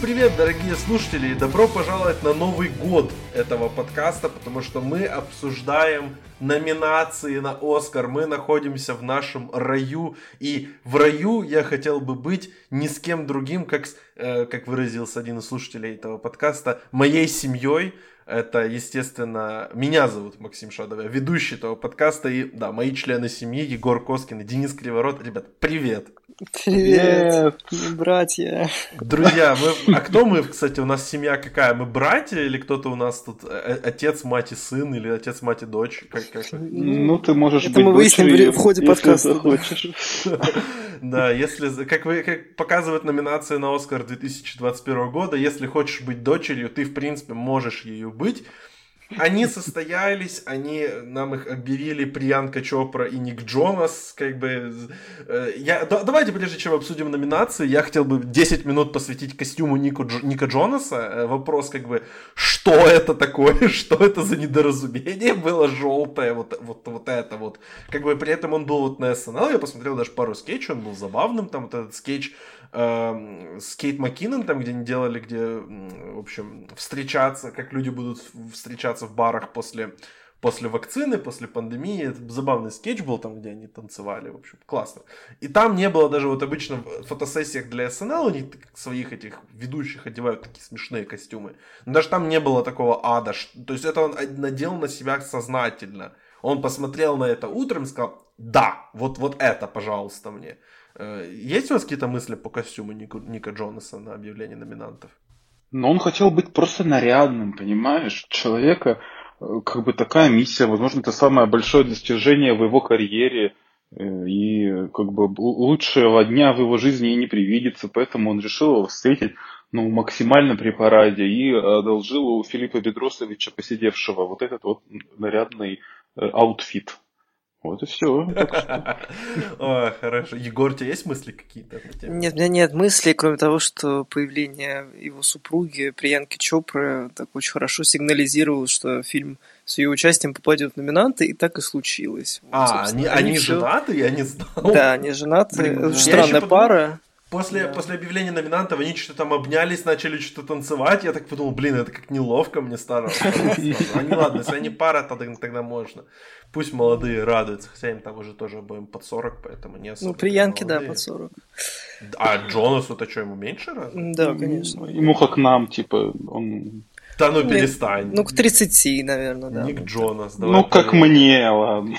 Привет, дорогие слушатели, и добро пожаловать на Новый год этого подкаста, потому что мы обсуждаем номинации на Оскар. Мы находимся в нашем раю, и в раю я хотел бы быть ни с кем другим, как, э, как выразился один из слушателей этого подкаста, моей семьей. Это, естественно, меня зовут Максим Шадов, я ведущий этого подкаста, и, да, мои члены семьи, Егор Коскин и Денис Криворот. Ребят, привет! Привет, Привет, братья. Друзья, мы, а кто мы, кстати, у нас семья какая? Мы братья или кто-то у нас тут э, отец, мать и сын или отец, мать и дочь? Как, как? Ну, ты можешь Это быть мы выясним в ходе подкаста. захочешь. Да, если, как, вы, как показывает номинация на Оскар 2021 года, если хочешь быть дочерью, ты, в принципе, можешь ею быть. Они состоялись, они нам их объявили Приянка Чопра и Ник Джонас, как бы. э, Я, да- давайте, прежде чем обсудим номинации, я хотел бы 10 минут посвятить костюму Нику, Ника Джонаса. Э, Вопрос, как бы, что это такое, что это за недоразумение было желтое, вот, вот, вот это вот. Как бы при этом он был вот на СНЛ, я посмотрел даже пару скетчей, он был забавным, там вот этот скетч эм, с Кейт Маккинон, там, где они делали, где, в общем, встречаться, как люди будут встречаться в барах после, после вакцины, после пандемии. Это забавный скетч был там, где они танцевали, в общем, классно. И там не было даже вот обычно в фотосессиях для СНЛ, они так своих этих ведущих одевают такие смешные костюмы. Но даже там не было такого ада. То есть это он надел на себя сознательно. Он посмотрел на это утром и сказал, да, вот, вот это, пожалуйста, мне. Э, Есть у вас какие-то мысли по костюму Ника Джонаса на объявление номинантов? Но он хотел быть просто нарядным, понимаешь? Человека, э, как бы такая миссия, возможно, это самое большое достижение в его карьере. э, И как бы лучшего дня в его жизни и не привидится, поэтому он решил его встретить ну, максимально при параде и одолжил у Филиппа Бедросовича, поседевшего, вот этот вот нарядный outfit. Вот и все. О, хорошо. Егор, у тебя есть мысли какие-то? на тему? Нет, у меня нет мыслей, кроме того, что появление его супруги Приянки Чопры так очень хорошо сигнализировало, что фильм с ее участием попадет в номинанты, и так и случилось. Вот, А, они, они всё- женаты? Я не знал. Да, они женаты. Блин, странная подумал- пара. После, Да. после объявления номинантов они что-то там обнялись, начали что-то танцевать. Я так подумал, блин, это как неловко мне стало. Они, ладно, если они пара, тогда, тогда можно. Пусть молодые радуются, хотя им там уже тоже обоим под 40, поэтому не особо. Ну, Приянки, да, молодые. под 40. А Джонасу-то что, ему меньше раз? Да, конечно. Ему как нам, типа, он... Да ну Нет, перестань. Ну, к 30, наверное, да. Ник Джонас. давай Ну, как мне, ладно.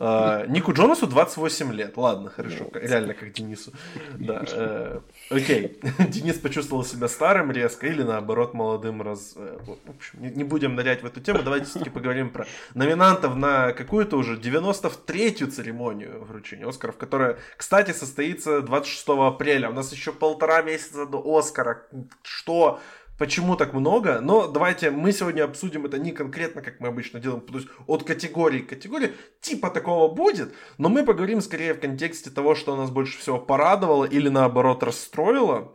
А, Нику Джонасу 28 лет. Ладно, хорошо. Реально, как Денису. Да. э, Окей. Денис почувствовал себя старым резко или наоборот молодым раз. э, В общем, не- не будем нырять в эту тему. Давайте все-таки поговорим про номинантов на какую-то уже 93-ю церемонию вручения Оскаров, которая, кстати, состоится 26 апреля. У нас еще полтора месяца до Оскара. Что Почему так много? Но давайте мы сегодня обсудим это не конкретно, как мы обычно делаем, то есть от категории к категории. Типа такого будет, но мы поговорим скорее в контексте того, что нас больше всего порадовало или наоборот расстроило.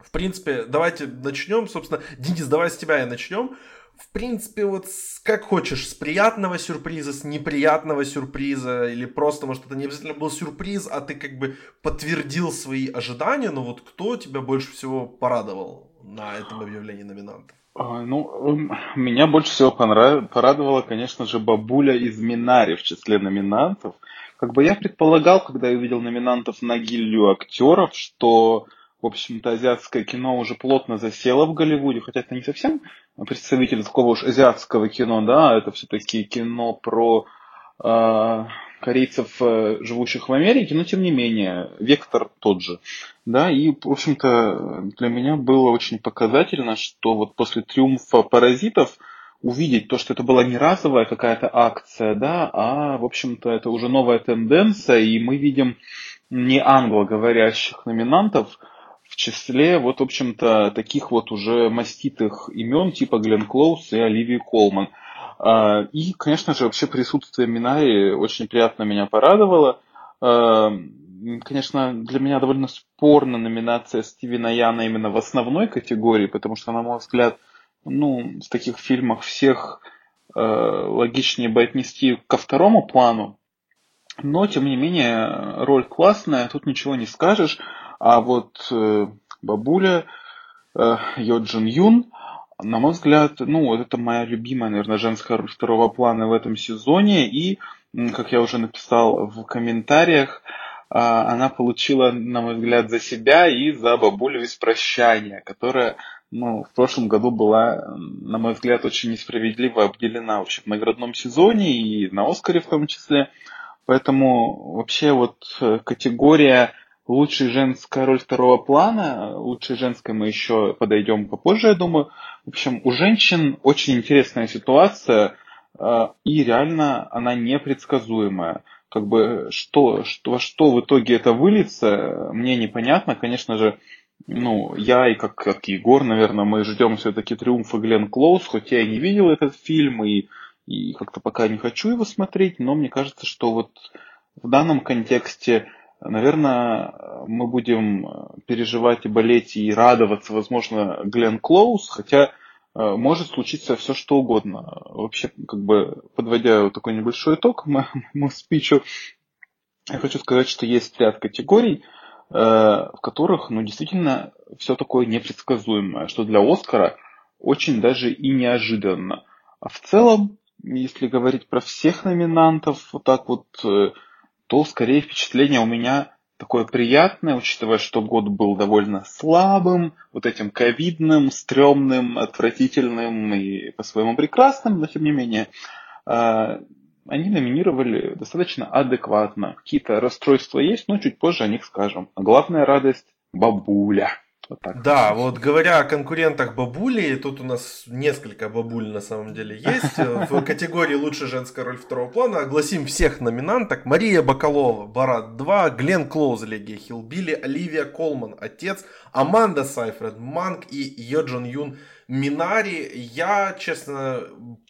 В принципе, давайте начнем. Собственно, Денис, давай с тебя и начнем. В принципе, вот с- как хочешь, с приятного сюрприза, с неприятного сюрприза, или просто, может, это не обязательно был сюрприз, а ты как бы подтвердил свои ожидания, но вот кто тебя больше всего порадовал на этом объявлении номинантов? А, Ну, эм, меня больше всего понрав- порадовала, конечно же, бабуля из Минари в числе номинантов. Как бы я предполагал, когда я увидел номинантов на гильдию актеров, что, в общем-то, азиатское кино уже плотно засело в Голливуде, хотя это не совсем представитель такого уж азиатского кино, да, это все-таки кино про э, корейцев, э, живущих в Америке, но тем не менее, вектор тот же. Да, и, в общем-то, для меня было очень показательно, что вот после триумфа паразитов увидеть то, что это была не разовая какая-то акция, да, а, в общем-то, это уже новая тенденция, и мы видим не англоговорящих номинантов в числе, вот, в общем-то, таких вот уже маститых имен, типа Глен Клоус и Оливии Колман. А, И, конечно же, вообще присутствие Минари очень приятно меня порадовало. А, Конечно, для меня довольно спорна номинация Стивена Яна именно в основной категории, потому что, на мой взгляд, ну, в таких фильмах всех э, логичнее бы отнести ко второму плану. Но, тем не менее, роль классная, тут ничего не скажешь. А вот э, бабуля э, Йо Джин Юн. На мой взгляд, ну, это моя любимая, наверное, женская роль второго плана в этом сезоне. И, как я уже написал в комментариях, а, она получила, на мой взгляд, за себя и за бабулю из прощания, которая ну, в прошлом году была, на мой взгляд, очень несправедливо обделена вообще в наградном сезоне и на Оскаре в том числе. Поэтому вообще вот э, категория лучшая женская роль второго плана, лучшая женская мы еще подойдем попозже, я думаю. В общем, у женщин очень интересная ситуация, э, и реально она непредсказуемая. Как бы что, что, что в итоге это выльется, мне непонятно. Конечно же, ну, я и как, как Егор, наверное, мы ждем все-таки триумфа Глен Клоуз, хоть я и не видел этот фильм, и, и как-то пока не хочу его смотреть, но мне кажется, что вот в данном контексте, наверное, мы будем переживать и болеть и радоваться, возможно, Глен Клоуз, хотя э, может случиться все что угодно. Вообще, как бы, подводя вот такой небольшой итог моему спичу, я хочу сказать, что есть ряд категорий, Э, в которых, ну, действительно, все такое непредсказуемое, что для Оскара очень даже и неожиданно. А в целом, если говорить про всех номинантов, вот так вот, э, то скорее впечатление у меня такое приятное, учитывая, что год был довольно слабым, вот этим ковидным, стрёмным, отвратительным и по-своему прекрасным, но тем не менее, э, они номинировали достаточно адекватно. Какие-то расстройства есть, но чуть позже о них скажем. А главная радость – бабуля. Вот так. Да, вот говоря о конкурентах бабули, тут у нас несколько бабуль на самом деле есть. В категории «Лучшая женская роль второго плана» огласим всех номинанток. Мария Бакалова, Барат 2, Глен Клоуз, Легия Хилбили, Оливия Колман, Отец, Аманда Сайфред, Манг и Йоджон Юн Минари. Я, честно,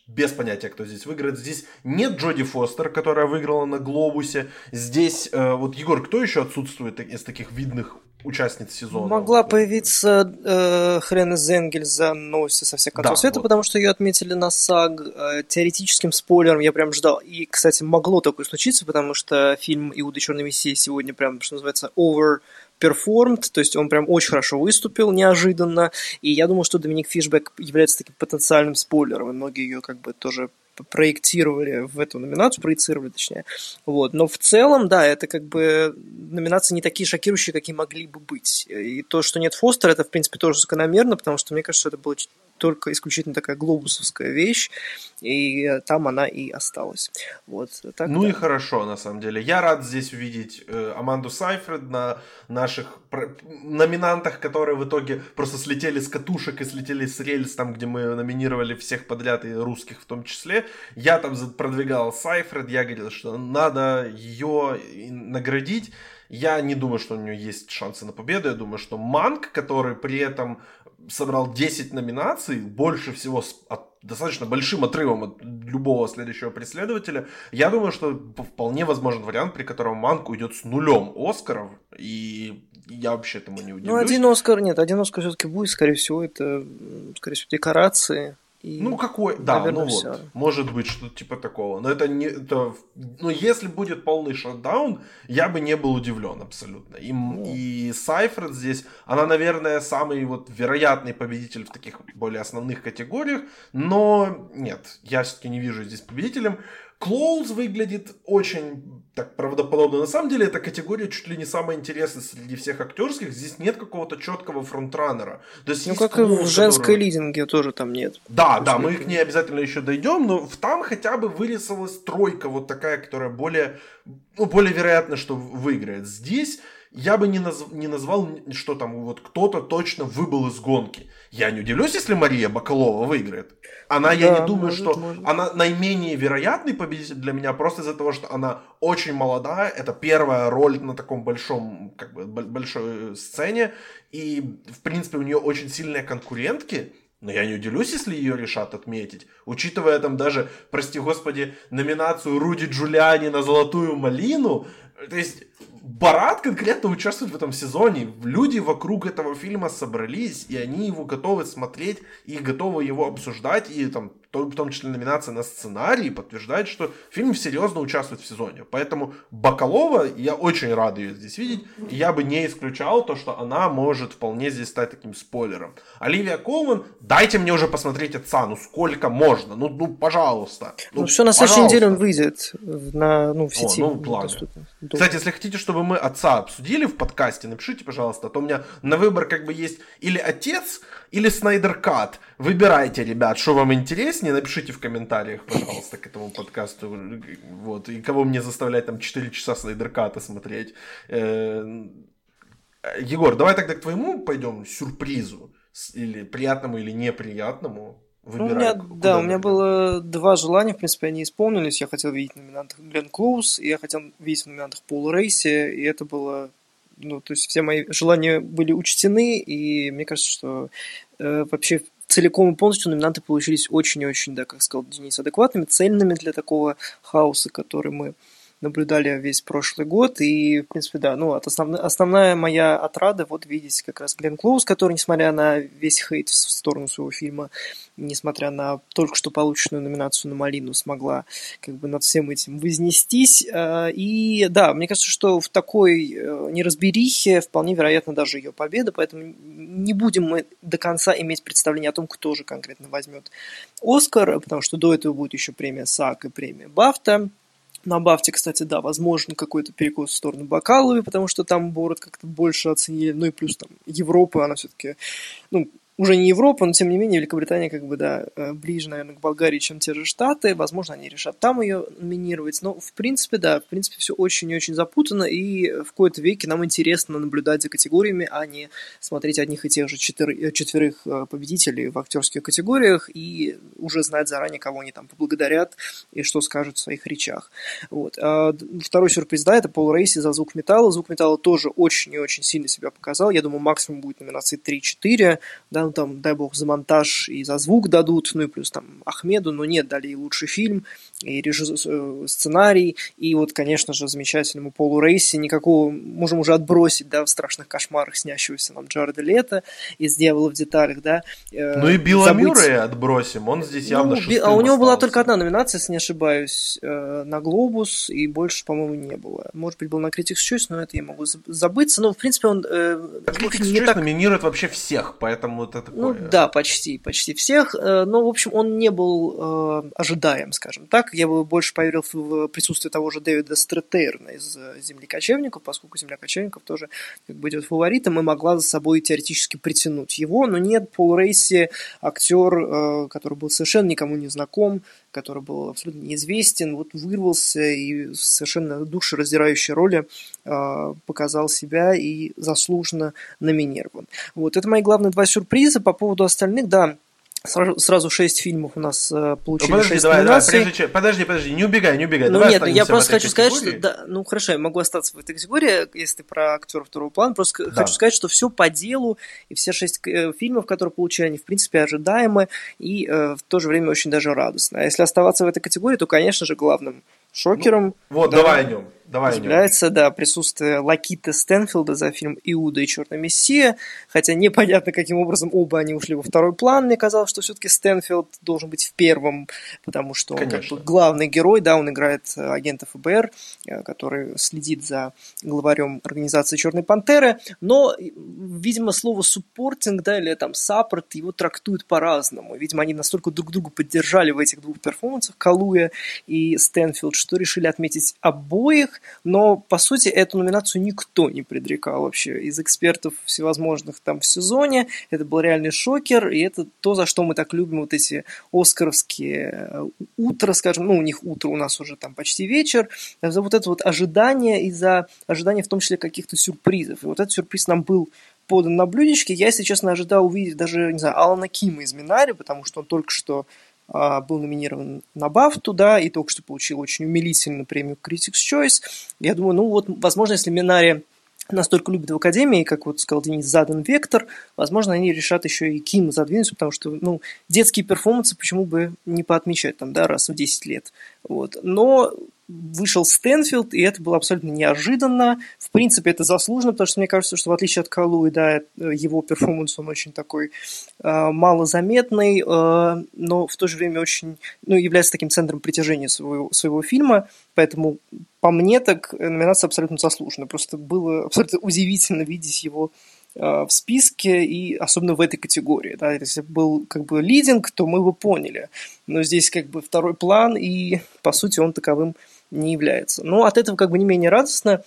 без понятия, кто здесь выиграет. Здесь нет Джоди Фостер, которая выиграла на Глобусе. Здесь, э, вот, Егор, кто еще отсутствует из таких видных участниц сезона? Могла появиться э, Хрена Зенгель за новости со всех концов да, света, вот. потому что ее отметили на САГ. Э, теоретическим спойлером я прям ждал. И, кстати, могло такое случиться, потому что фильм «Иуда Черной Мессии» сегодня прям, что называется, over performed, то есть он прям очень хорошо выступил неожиданно, и я думал, что Доминик Фишбек является таким потенциальным спойлером, и многие ее как бы тоже проектировали в эту номинацию, проецировали точнее. Вот. Но в целом, да, это как бы номинации не такие шокирующие, какие могли бы быть. И то, что нет Фостера, это, в принципе, тоже закономерно, потому что мне кажется, это было только исключительно такая глобусовская вещь, и там она и осталась. Вот, так, ну да. и хорошо, на самом деле. Я рад здесь увидеть э, Аманду Сайфред на наших номинантах, которые в итоге просто слетели с катушек и слетели с рельс, там, где мы номинировали всех подряд, и русских в том числе. Я там продвигал Сайфред, я говорил, что надо ее наградить. Я не думаю, что у нее есть шансы на победу. Я думаю, что Манк, который при этом собрал 10 номинаций, больше всего с от, достаточно большим отрывом от любого следующего преследователя. Я думаю, что вполне возможен вариант, при котором Манк уйдет с нулем Оскаров, и я вообще этому не удивлюсь. Ну, один Оскар, нет, один Оскар все-таки будет, скорее всего, это, скорее всего, декорации. И, ну, какой, да, наверное, ну все. вот, может быть, что-то типа такого. Но это не, это, ну, если будет полный шатдаун, я бы не был удивлен абсолютно. И, ну. и Сайфред здесь, она, наверное, самый вот вероятный победитель в таких более основных категориях, но нет, я все-таки не вижу здесь победителем. Клоуз выглядит очень так правдоподобно. На самом деле, эта категория чуть ли не самая интересная среди всех актерских. Здесь нет какого-то четкого фронтранера. То есть ну, как и в женской который... лидинге тоже там нет. Да, да, мы к ней обязательно еще дойдем, но там хотя бы вырисовалась тройка вот такая, которая более, ну, более вероятно, что выиграет. Здесь я бы не, наз... не назвал, что там вот кто-то точно выбыл из гонки. Я не удивлюсь, если Мария Бакалова выиграет. Она, да, я не думаю, может, что может. она наименее вероятный победитель для меня, просто из-за того, что она очень молодая, это первая роль на таком большом, как бы, большой сцене, и, в принципе, у нее очень сильные конкурентки, но я не удивлюсь, если ее решат отметить. Учитывая там даже, прости господи, номинацию Руди Джулиани на «Золотую малину», то есть Барат конкретно участвует в этом сезоне. Люди вокруг этого фильма собрались, и они его готовы смотреть, и готовы его обсуждать, и там в том числе номинация на сценарий, подтверждает, что фильм серьезно участвует в сезоне. Поэтому Бакалова, я очень рад ее здесь видеть, и я бы не исключал то, что она может вполне здесь стать таким спойлером. Оливия Колман, дайте мне уже посмотреть отца, ну сколько можно, ну, ну пожалуйста. Ну, ну все, на следующей неделе он выйдет на, ну, в сети. О, ну, ладно. Кстати, если хотите, чтобы мы отца обсудили в подкасте, напишите, пожалуйста, а то у меня на выбор как бы есть или отец, или Снайдер Кат. Выбирайте, ребят, что вам интереснее, напишите в комментариях, пожалуйста, к этому подкасту. Вот, и кого мне заставлять там 4 часа Снайдер Ката смотреть. Э, Егор, давай тогда к твоему пойдем сюрпризу. Или приятному, или неприятному. Выбирай, ну, у меня, да, у меня было два желания, в принципе, они исполнились. Я хотел видеть номинантах Глен Клоуз, и я хотел видеть номинантах Пол Рейси, и это было ну, то есть все мои желания были учтены, и мне кажется, что э, вообще целиком и полностью номинанты получились очень-очень, да, как сказал Денис, адекватными, цельными для такого хаоса, который мы наблюдали весь прошлый год. И, в принципе, да, ну, от основ... основная моя отрада вот видеть как раз Глен Клоуз, который, несмотря на весь хейт в сторону своего фильма, несмотря на только что полученную номинацию на Малину, смогла как бы над всем этим вознестись. А, и да, мне кажется, что в такой э, неразберихе вполне вероятно даже ее победа, поэтому не будем мы до конца иметь представление о том, кто же конкретно возьмет Оскар, потому что до этого будет еще премия САК и премия Бафта. На Бафте, кстати, да, возможно какой-то перекос в сторону Бакаловой, потому что там Бород как-то больше оценили. Ну и плюс там Европа, она все-таки, ну, уже не Европа, но тем не менее Великобритания как бы, да, э, ближе, наверное, к Болгарии, чем те же Штаты. Возможно, они решат там ее номинировать. Но, в принципе, да, в принципе, все очень и очень запутано, и в какой-то веке нам интересно наблюдать за категориями, а не смотреть одних и тех же четыр... Э, четверых э, победителей в актерских категориях и уже знать заранее, кого они там поблагодарят и что скажут в своих речах. Вот. А второй сюрприз, да, это Пол Рейси за звук металла. Звук металла тоже очень и очень сильно себя показал. Я думаю, максимум будет номинации 3-4, да, ну там, дай бог, за монтаж и за звук дадут, ну и плюс там Ахмеду, но нет, дали и лучший фильм, и режиссер, э, сценарий, и вот, конечно же, замечательному Полу Рейси, никакого, можем уже отбросить, да, в «Страшных кошмарах» снящегося нам Джареда Лето из «Дьявола в деталях», да. Э, ну и Билла забыть... Мюррея отбросим, он здесь явно ну, А у него остался. была только одна номинация, если не ошибаюсь, э, на «Глобус», и больше, по-моему, не было. Может быть, был на Critics' Choice, но это я могу забыться, но, в принципе, он... Critics' не так... номинирует вообще всех, поэтому это такое... Ну да, почти, почти всех, но, в общем, он не был ожидаем, скажем так, я бы больше поверил в присутствие того же Дэвида Стратейрна из э, «Земли кочевников», поскольку «Земля кочевников» тоже как бы идет фаворитом и могла за собой теоретически притянуть его, но нет, Пол Рейси, актер, э, который был совершенно никому не знаком, который был абсолютно неизвестен, вот вырвался и совершенно душераздирающей роли э, показал себя и заслуженно номинирован. Вот, это мои главные два сюрприза. По поводу остальных, да, Сразу, сразу шесть фильмов у нас э, получили ну, подожди, давай, давай, прежде, подожди, подожди, не убегай, не убегай. Ну давай нет, ну, я просто хочу сказать, что да, ну хорошо, я могу остаться в этой категории, если ты про актеров второго плана. Просто да. хочу сказать, что все по делу и все шесть э, фильмов, которые получили, они в принципе ожидаемы и э, в то же время очень даже радостно. А если оставаться в этой категории, то, конечно же, главным шокером. Ну, вот, да, давай о нем. Давай является, да, присутствие Лакита Стэнфилда за фильм «Иуда и Черная Мессия», хотя непонятно, каким образом оба они ушли во второй план. Мне казалось, что все-таки Стэнфилд должен быть в первом, потому что он как бы главный герой, да, он играет э, агента ФБР, э, который следит за главарем организации «Черной пантеры», но, видимо, слово «суппортинг», да, или там «саппорт» его трактуют по-разному. Видимо, они настолько друг друга поддержали в этих двух перформансах, Калуя и Стэнфилд, что решили отметить обоих, но, по сути, эту номинацию никто не предрекал вообще из экспертов всевозможных там в сезоне. Это был реальный шокер, и это то, за что мы так любим вот эти оскаровские э, утро, скажем, ну, у них утро, у нас уже там почти вечер, за вот это вот ожидание и за ожидание в том числе каких-то сюрпризов. И вот этот сюрприз нам был подан на блюдечке. Я, если честно, ожидал увидеть даже, не знаю, Алана Кима из Минари, потому что он только что был номинирован на Бафту, да, и только что получил очень умилительную премию Critics' Choice. Я думаю, ну вот, возможно, если Минари настолько любят в Академии, как вот сказал Денис, задан вектор, возможно, они решат еще и Ким задвинуть, потому что, ну, детские перформансы почему бы не поотмечать там, да, раз в 10 лет. Вот. Но вышел Стэнфилд, и это было абсолютно неожиданно. В принципе, это заслуженно, потому что мне кажется, что в отличие от Калуи, да, его перформанс, он очень такой э, малозаметный, э, но в то же время очень, ну, является таким центром притяжения своего, своего фильма, поэтому по мне так номинация абсолютно заслужена. Просто было абсолютно удивительно видеть его э, в списке и особенно в этой категории. Да, если был как бы лидинг, то мы его поняли. Но здесь как бы второй план, и по сути он таковым не является. Но от этого как бы не менее радостно.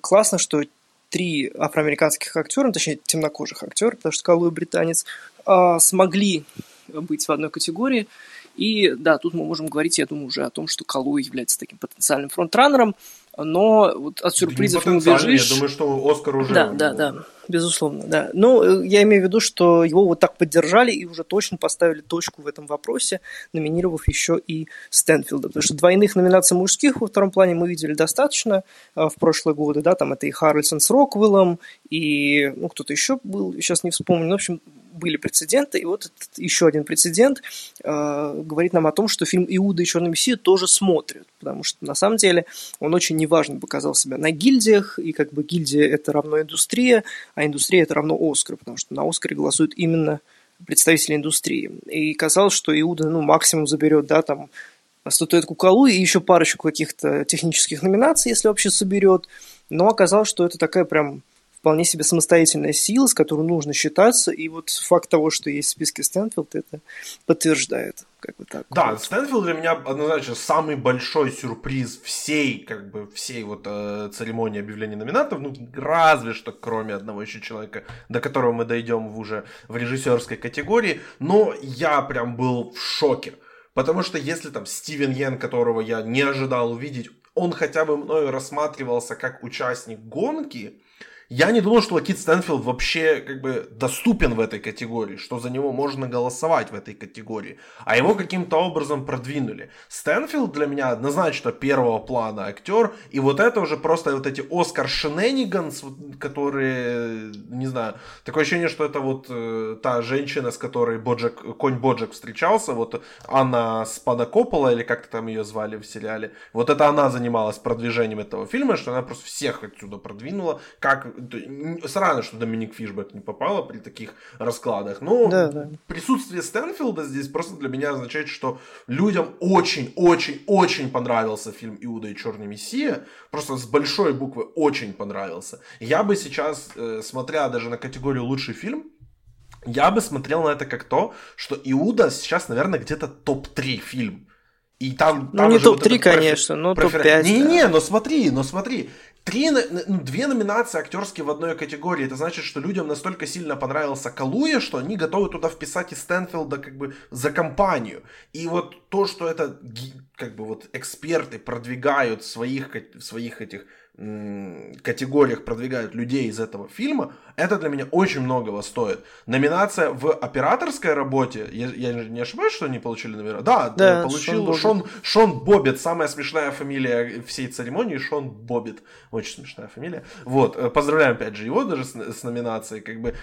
Классно, что три афроамериканских актера, точнее темнокожих актера, потому что Калуй британец, а, смогли быть в одной категории. И да, тут мы можем говорить, я думаю, уже о том, что Калуй является таким потенциальным фронтранером, но вот от сюрпризов не убежишь. Я думаю, что Оскар уже... Да, да, да, безусловно, да. Но э, я имею в виду, что его вот так поддержали и уже точно поставили точку в этом вопросе, номинировав еще и Стэнфилда. Потому что двойных номинаций мужских во втором плане мы видели достаточно э, в прошлые годы, да, там это и Харрельсон с Роквиллом, и, ну, кто-то еще был, сейчас не вспомню, но, в общем, были прецеденты, и вот этот еще один прецедент э, говорит нам о том, что фильм «Иуда и черный мессия» тоже смотрят, потому что на самом деле он очень неважно показал себя на гильдиях, и как бы гильдия – это равно индустрия, а индустрия – это равно Оскар, потому что на Оскаре голосуют именно представители индустрии. И казалось, что Иуда ну, максимум заберет, да, там, статуэтку Калу и еще парочку каких-то технических номинаций, если вообще соберет. Но оказалось, что это такая прям вполне себе самостоятельная сила, с которой нужно считаться, и вот факт того, что есть в списке Стэнфилд, это подтверждает. Как бы так. Да, вот. Стэнфилд для меня однозначно самый большой сюрприз всей, как бы, всей вот э, церемонии объявления номинантов, ну, разве что кроме одного еще человека, до которого мы дойдем в уже в режиссерской категории, но я прям был в шоке. Потому что если там Стивен Йен, которого я не ожидал увидеть, он хотя бы мною рассматривался как участник гонки, я не думал, что Лакит Стэнфилд вообще как бы доступен в этой категории, что за него можно голосовать в этой категории. А его каким-то образом продвинули. Стэнфилд для меня однозначно первого плана актер. И вот это уже просто вот эти Оскар Шенениганс, которые, не знаю, такое ощущение, что это вот э, та женщина, с которой Боджек, конь Боджек встречался, вот Анна Спанакопола, или как-то там ее звали в сериале. Вот это она занималась продвижением этого фильма, что она просто всех отсюда продвинула, как Странно, что Доминик Фишбек не попала при таких раскладах. Но да, да. присутствие Стэнфилда здесь просто для меня означает, что людям очень-очень-очень понравился фильм «Иуда и Черный Мессия». Просто с большой буквы «очень» понравился. Я бы сейчас, э, смотря даже на категорию «Лучший фильм», я бы смотрел на это как то, что «Иуда» сейчас, наверное, где-то топ-3 фильм. И там, ну, там не топ-3, вот конечно, но топ-5. Не-не, да. но смотри, но смотри. Три, ну, две номинации актерские в одной категории. Это значит, что людям настолько сильно понравился Калуя, что они готовы туда вписать и Стэнфилда как бы за компанию. И вот то, что это как бы вот эксперты продвигают своих, своих этих категориях продвигают людей из этого фильма, это для меня очень многого стоит. Номинация в операторской работе, я, я не ошибаюсь, что они получили номера? Да, да получил Шон, Шон, Шон Боббит, самая смешная фамилия всей церемонии, Шон Боббит, очень смешная фамилия. Вот, э, поздравляем опять же его даже с, с номинацией, как бы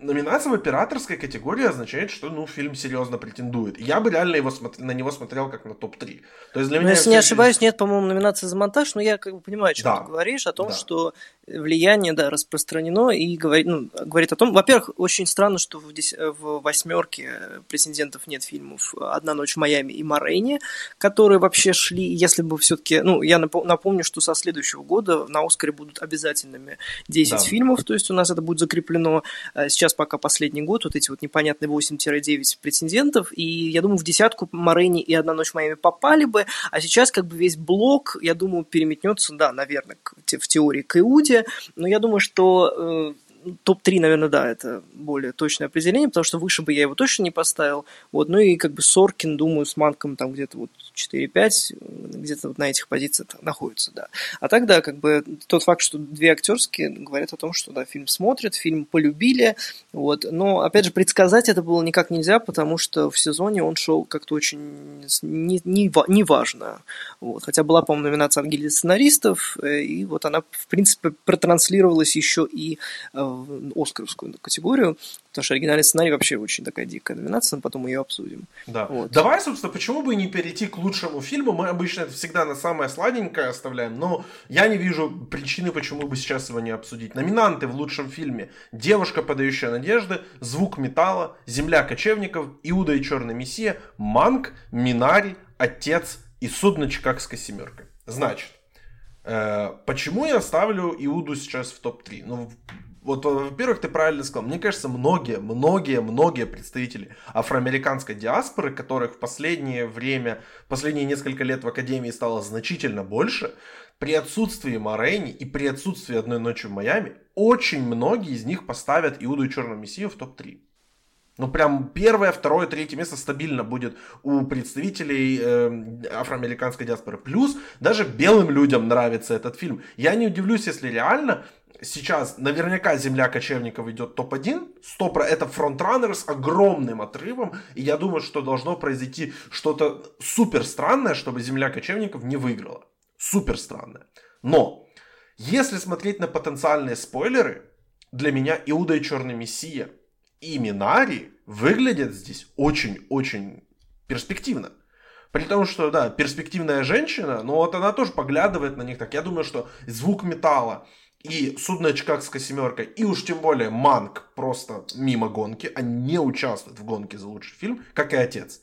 номинация в операторской категории означает, что ну, фильм серьезно претендует. Я бы реально его смотр... на него смотрел как на топ-3. То есть для но меня если не ошибаюсь, нет, по-моему, номинации за монтаж, но я как бы понимаю, о чем да. ты говоришь, о том, да. что влияние да, распространено и говорит, ну, говорит о том, во-первых, очень странно, что в, дес... в восьмерке претендентов нет фильмов «Одна ночь в Майами» и «Морейни», которые вообще шли, если бы все-таки, ну, я напомню, что со следующего года на «Оскаре» будут обязательными 10 да. фильмов, то есть у нас это будет закреплено. Э, сейчас пока последний год, вот эти вот непонятные 8-9 претендентов, и я думаю, в десятку «Морейни» и «Одна ночь в Майами» попали бы, а сейчас как бы весь блок, я думаю, переметнется, да, наверное, в теории к Иуде, но я думаю, что э, топ-3, наверное, да, это более точное определение, потому что выше бы я его точно не поставил. Вот, ну и как бы Соркин, думаю, с Манком там где-то вот 4-5, где-то вот на этих позициях находится, да. А тогда, как бы, тот факт, что две актерские говорят о том, что, да, фильм смотрят, фильм полюбили, вот. Но, опять же, предсказать это было никак нельзя, потому что в сезоне он шел как-то очень не, не, не важно. Вот. Хотя была, по-моему, номинация от гильдии сценаристов, э, и вот она, в принципе, протранслировалась еще и э, в Оскаровскую категорию, потому что оригинальный сценарий вообще очень такая дикая номинация, но потом ее обсудим. Да. Вот. Давай, собственно, почему бы не перейти к лучшему фильму? Мы обычно это всегда на самое сладенькое оставляем, но я не вижу причины, почему бы сейчас его не обсудить. Номинанты в лучшем фильме «Девушка, подающая надежды», «Звук металла», «Земля кочевников», «Иуда и черный мессия», «Манк», «Минари», «Отец» и «Судно Чикагской семеркой». Значит, Э, почему я ставлю Иуду сейчас в топ-3? Ну, вот, во-первых, ты правильно сказал. Мне кажется, многие, многие, многие представители афроамериканской диаспоры, которых в последнее время, последние несколько лет в Академии стало значительно больше, при отсутствии Морейни и при отсутствии «Одной ночи в Майами», очень многие из них поставят Иуду и Черную Мессию в топ-3. Ну, прям первое, второе, третье место стабильно будет у представителей э, афроамериканской диаспоры. Плюс даже белым людям нравится этот фильм. Я не удивлюсь, если реально сейчас наверняка «Земля кочевников» идет топ-1. 100%, это фронтраннер с огромным отрывом. И я думаю, что должно произойти что-то супер странное, чтобы «Земля кочевников» не выиграла. Супер странное. Но, если смотреть на потенциальные спойлеры, для меня Иуда и Черный Мессия – и Минари выглядят здесь очень-очень перспективно. При том, что, да, перспективная женщина, но вот она тоже поглядывает на них так. Я думаю, что звук металла и судная Чикагская семерка, и уж тем более Манк просто мимо гонки, они не участвуют в гонке за лучший фильм, как и отец.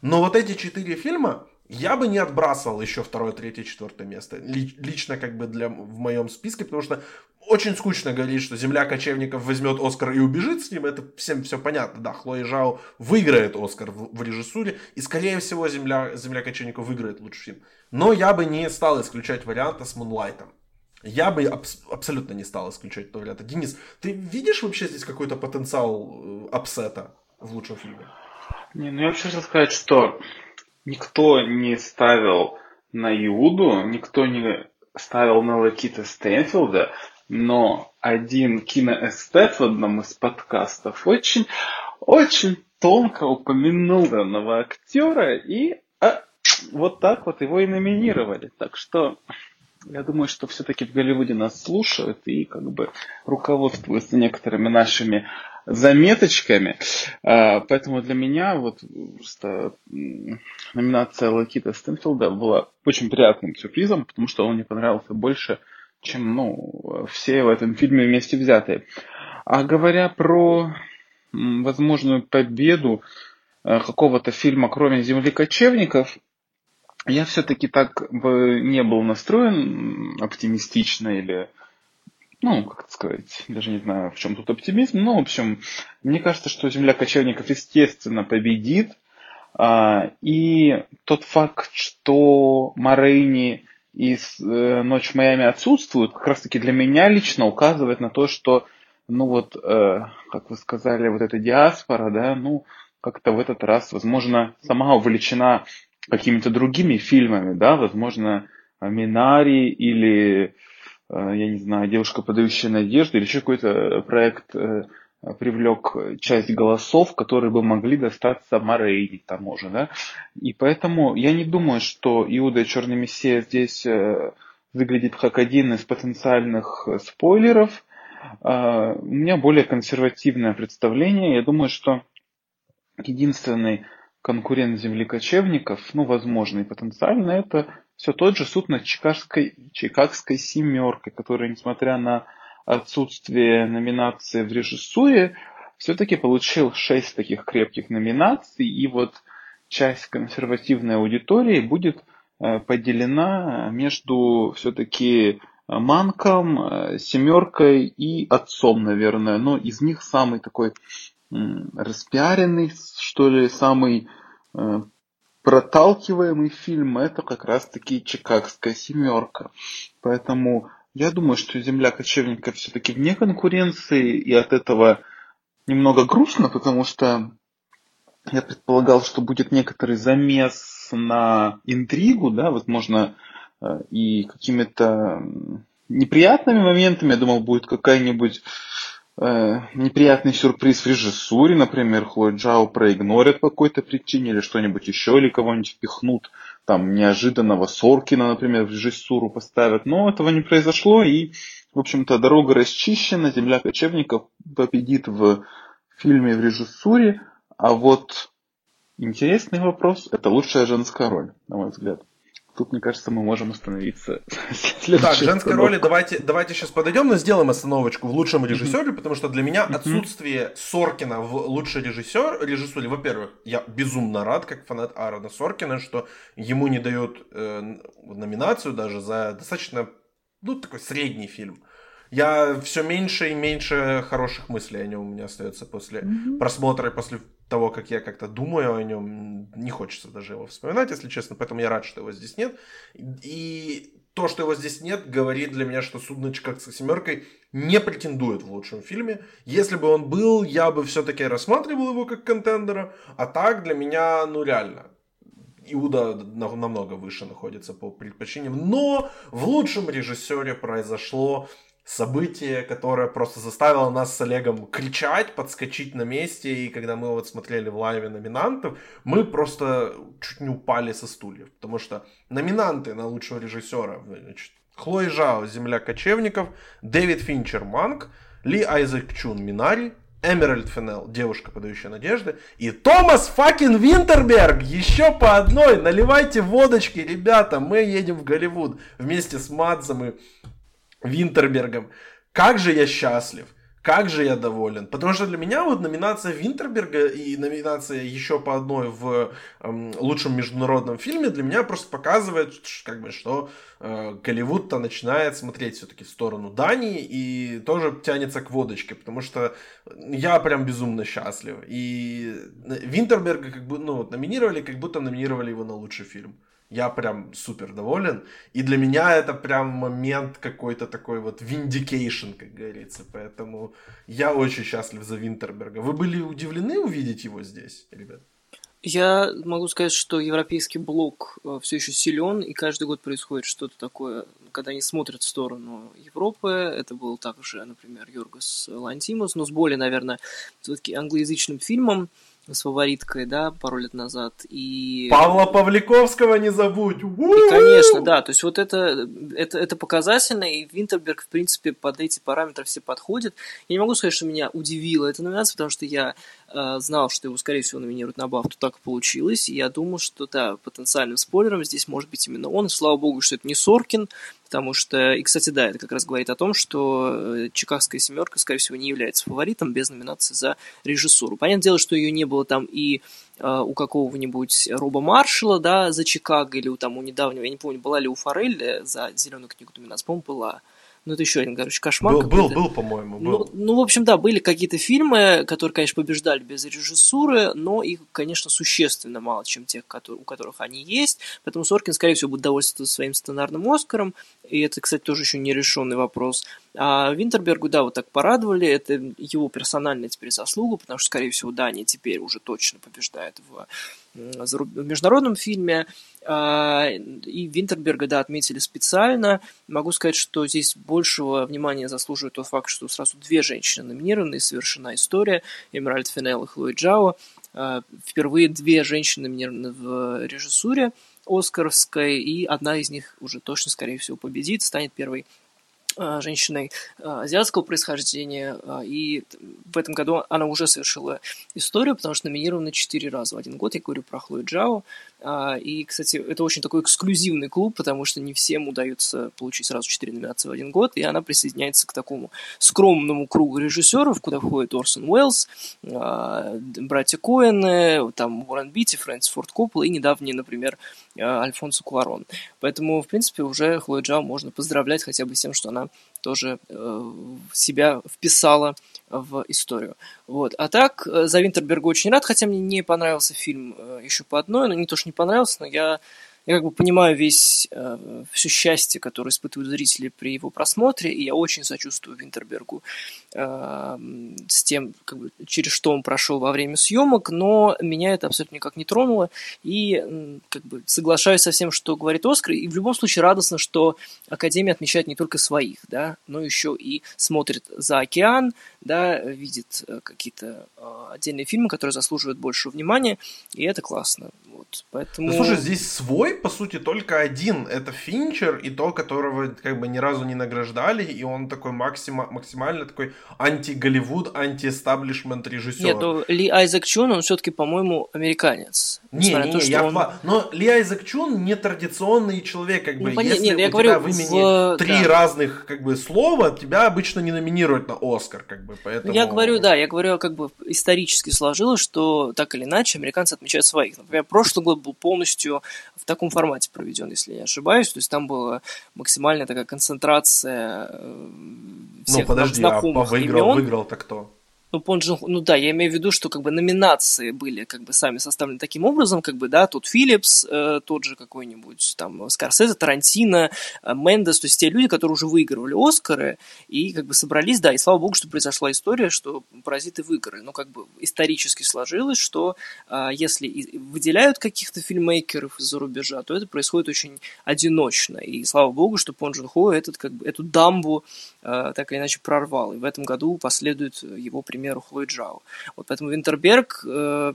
Но вот эти четыре фильма, я бы не отбрасывал еще второе, третье, четвертое место. Лично как бы для, в моем списке, потому что очень скучно говорить, что «Земля кочевников» возьмет Оскар и убежит с ним. Это всем все понятно. Да, Хлоя Жао выиграет Оскар в, в режиссуре. И, скорее всего, «Земля, «Земля кочевников» выиграет лучший фильм. Но я бы не стал исключать варианта с «Мунлайтом». Я бы аб- абсолютно не стал исключать этого варианта. Денис, ты видишь вообще здесь какой-то потенциал э, upset а в лучшем фильме? Не, ну я вообще хотел сказать, что никто не ставил на Иуду, никто не ставил на Лакита Стэнфилда, но один киноэстет в одном из подкастов очень, очень тонко упомянул данного актера и а, вот так вот его и номинировали. Так что я думаю, что все-таки в Голливуде нас слушают и как бы руководствуются некоторыми нашими заметочками. А, поэтому для меня вот просто номинация Лакита Стэнфилда была очень приятным сюрпризом, потому что он мне понравился больше, чем ну, все в этом фильме вместе взятые. А говоря про возможную победу э, какого-то фильма, кроме «Земли кочевников», я все-таки так бы не был настроен оптимистично или, ну, как сказать, даже не знаю, в чем тут оптимизм, но, в общем, мне кажется, что «Земля кочевников» естественно победит, а, и тот факт, что Морейни из э, «Ночь в Майами» отсутствуют, как раз-таки для меня лично указывает на то, что, ну вот, э, как вы сказали, вот эта диаспора, да, ну, как-то в этот раз, возможно, сама увлечена какими-то другими фильмами, да, возможно, Минари или, э, я не знаю, Девушка, подающая надежду, или еще какой-то проект э, привлек часть голосов, которые бы могли достаться Морейни тому же, да. И поэтому я не думаю, что Иуда и Черный Мессия здесь э, выглядит как один из потенциальных спойлеров. А, у меня более консервативное представление. Я думаю, что единственный конкурент земли кочевников, ну, возможно и потенциально, это все тот же суд над Чикагской, Чикагской семеркой, которая, несмотря на отсутствие номинации в режиссуре, все-таки получил шесть таких крепких номинаций, и вот часть консервативной аудитории будет э, поделена между все-таки Манком, э, Семеркой и Отцом, наверное. Но из них самый такой распиаренный, что ли, самый э, проталкиваемый фильм это как раз-таки Чикагская семерка. Поэтому я думаю, что Земля кочевника все-таки вне конкуренции, и от этого немного грустно, потому что я предполагал, что будет некоторый замес на интригу, да, возможно, э, и какими-то неприятными моментами. Я думал, будет какая-нибудь э, неприятный сюрприз в режиссуре, например, Хлоя Джао проигнорят по какой-то причине или что-нибудь еще, или кого-нибудь впихнут там неожиданного Соркина, например, в режиссуру поставят. Но этого не произошло, и, в общем-то, дорога расчищена, земля кочевников победит в фильме в режиссуре, а вот интересный вопрос – это лучшая женская роль, на мой взгляд. Тут, мне кажется, мы можем остановиться. Так, женской роли давайте, давайте сейчас подойдем, но сделаем остановочку в лучшем режиссере, потому что для меня отсутствие Соркина в лучшей режиссер, режиссуре, во-первых, я безумно рад, как фанат Аарона Соркина, что ему не дают э, номинацию даже за достаточно, ну, такой средний фильм я все меньше и меньше хороших мыслей о нем у меня остается после mm-hmm. просмотра и после того, как я как-то думаю о нем. Не хочется даже его вспоминать, если честно, поэтому я рад, что его здесь нет. И то, что его здесь нет, говорит для меня, что «Судно Чикагской семеркой» не претендует в лучшем фильме. Если бы он был, я бы все-таки рассматривал его как контендера, а так для меня, ну реально, Иуда намного выше находится по предпочтениям. Но в лучшем режиссере произошло событие, которое просто заставило нас с Олегом кричать, подскочить на месте, и когда мы вот смотрели в лайве номинантов, мы просто чуть не упали со стульев, потому что номинанты на лучшего режиссера, значит, Хлои Жао, «Земля кочевников», Дэвид Финчер, «Манк», Ли Айзек Чун, «Минари», Эмеральд Фенел, девушка, подающая надежды, и Томас Факин Винтерберг, еще по одной, наливайте водочки, ребята, мы едем в Голливуд вместе с Мадзом и Винтербергом. Как же я счастлив, как же я доволен. Потому что для меня вот номинация Винтерберга и номинация еще по одной в эм, лучшем международном фильме для меня просто показывает, как бы, что э, Голливуд-то начинает смотреть все-таки в сторону Дании и тоже тянется к водочке, потому что я прям безумно счастлив. И Винтерберга как бы, ну, номинировали, как будто номинировали его на лучший фильм. Я прям супер доволен. И для меня это прям момент какой-то такой вот vindication, как говорится. Поэтому я очень счастлив за Винтерберга. Вы были удивлены увидеть его здесь, ребят? Я могу сказать, что европейский блок э, все еще силен, и каждый год происходит что-то такое, когда они смотрят в сторону Европы. Это был также, например, Йоргас Лантимус, но с более, наверное, все-таки англоязычным фильмом с фавориткой, да, пару лет назад. И... Павла Павликовского не забудь! И, конечно, да, то есть вот это, это, это показательно, и Винтерберг, в принципе, под эти параметры все подходит. Я не могу сказать, что меня удивила эта номинация, потому что я э, знал, что его, скорее всего, номинируют на Бафту, так и получилось, и я думал, что, да, потенциальным спойлером здесь может быть именно он, и слава богу, что это не Соркин, потому что, и, кстати, да, это как раз говорит о том, что э, Чикагская семерка, скорее всего, не является фаворитом без номинации за режиссуру. Понятное дело, что ее не было там и э, у какого-нибудь Роба Маршала, да, за Чикаго, или у там у недавнего, я не помню, была ли у Форелли за зеленую книгу номинация, по-моему, была. Ну, это еще один, короче, кошмар. Был, был, был, по-моему, был. Ну, ну, в общем, да, были какие-то фильмы, которые, конечно, побеждали без режиссуры, но их, конечно, существенно мало, чем тех, которые, у которых они есть. Поэтому Соркин, скорее всего, будет довольствоваться своим сценарным Оскаром. И это, кстати, тоже еще не решенный вопрос. А Винтербергу, да, вот так порадовали. Это его персональная теперь заслуга, потому что, скорее всего, Дания теперь уже точно побеждает в в международном фильме. А, и Винтерберга, да, отметили специально. Могу сказать, что здесь большего внимания заслуживает тот факт, что сразу две женщины номинированы, и совершена история. Эмеральд Финелл и Хлои Джао. А, впервые две женщины номинированы в режиссуре Оскаровской, и одна из них уже точно, скорее всего, победит, станет первой женщиной а, азиатского происхождения, а, и в этом году она уже совершила историю, потому что номинирована четыре раза в один год. Я говорю про Хлою Джао. И, кстати, это очень такой эксклюзивный клуб, потому что не всем удается получить сразу четыре номинации в один год, и она присоединяется к такому скромному кругу режиссеров, куда входит Орсон Уэллс, братья Коэны, там Уоррен Битти, Фрэнсис Форд Коппол и недавний, например, Альфонсо Куарон. Поэтому, в принципе, уже Хлою Джао можно поздравлять хотя бы с тем, что она тоже э, себя вписала в историю. Вот. А так, э, за Винтерберга очень рад, хотя мне не понравился фильм э, еще по одной, но не то, что не понравился, но я я как бы понимаю весь, э, все счастье, которое испытывают зрители при его просмотре, и я очень сочувствую Винтербергу э, с тем, как бы, через что он прошел во время съемок, но меня это абсолютно никак не тронуло, и как бы соглашаюсь со всем, что говорит Оскар, и в любом случае радостно, что Академия отмечает не только своих, да, но еще и смотрит за океан, да, видит э, какие-то э, отдельные фильмы, которые заслуживают большего внимания, и это классно. Вот, поэтому... Ну, слушай, здесь свой по сути, только один. Это Финчер, и то, которого как бы ни разу не награждали, и он такой максима, максимально такой анти-Голливуд, анти-эстаблишмент режиссер. Нет, ну Ли Айзек Чун, он все-таки, по-моему, американец. Не, не, то, я он... Но Ли Айзек Чун не традиционный человек, как бы, ну, если нет, у я тебя говорю, в имени в... три да. разных, как бы, слова, тебя обычно не номинируют на Оскар, как бы, поэтому... Я говорю, да, я говорю, как бы, исторически сложилось, что, так или иначе, американцы отмечают своих. Например, прошлый год был полностью в таком формате проведен, если я не ошибаюсь, то есть там была максимальная такая концентрация э, всех ну, подожди, знакомых а выиграл, имен. выиграл-то кто? Ну, Пон Джун, ну да, я имею в виду, что как бы номинации были как бы сами составлены таким образом, как бы, да, тут Филлипс, э, тот же какой-нибудь там Скорсезе, Тарантино, э, Мендес, то есть те люди, которые уже выигрывали Оскары и как бы собрались, да, и слава богу, что произошла история, что паразиты выиграли, но как бы исторически сложилось, что э, если выделяют каких-то фильммейкеров из-за рубежа, то это происходит очень одиночно, и слава богу, что Пон Джун Хо этот, как бы, эту дамбу э, так или иначе прорвал, и в этом году последует его пример примеру, Хлои Джао. Вот поэтому Винтерберг э,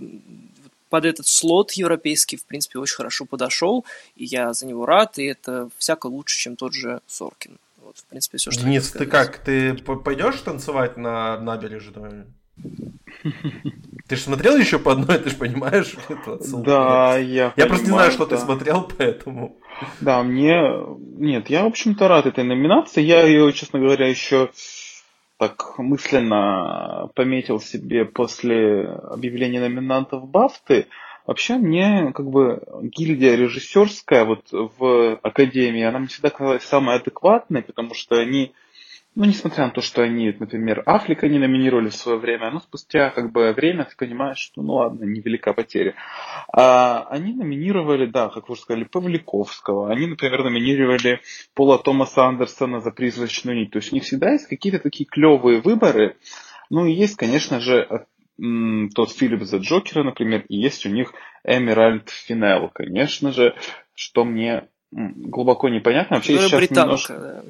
под этот слот европейский, в принципе, очень хорошо подошел, и я за него рад, и это всяко лучше, чем тот же Соркин. Вот, в принципе, все, что Денис, ты как, ты пойдешь танцевать на набережную? Ты же смотрел еще по одной, ты же понимаешь эту отсылку? Да, я Я просто не знаю, что ты смотрел, поэтому... Да, мне... Нет, я, в общем-то, рад этой номинации. Я ее, честно говоря, еще так мысленно пометил себе после объявления номинантов Бафты. Вообще мне как бы гильдия режиссерская вот в Академии, она мне всегда казалась самой адекватной, потому что они ну, несмотря на то, что они, например, Африка не номинировали в свое время, но спустя как бы время ты понимаешь, что ну ладно, невелика потеря. А, они номинировали, да, как вы уже сказали, Павликовского. Они, например, номинировали Пола Томаса Андерсона за призрачную нить. То есть у них всегда есть какие-то такие клевые выборы. Ну и есть, конечно же, тот Филипп за Джокера, например, и есть у них Эмеральд Финел, конечно же, что мне глубоко непонятно. Вообще, сейчас британка, немножко... да.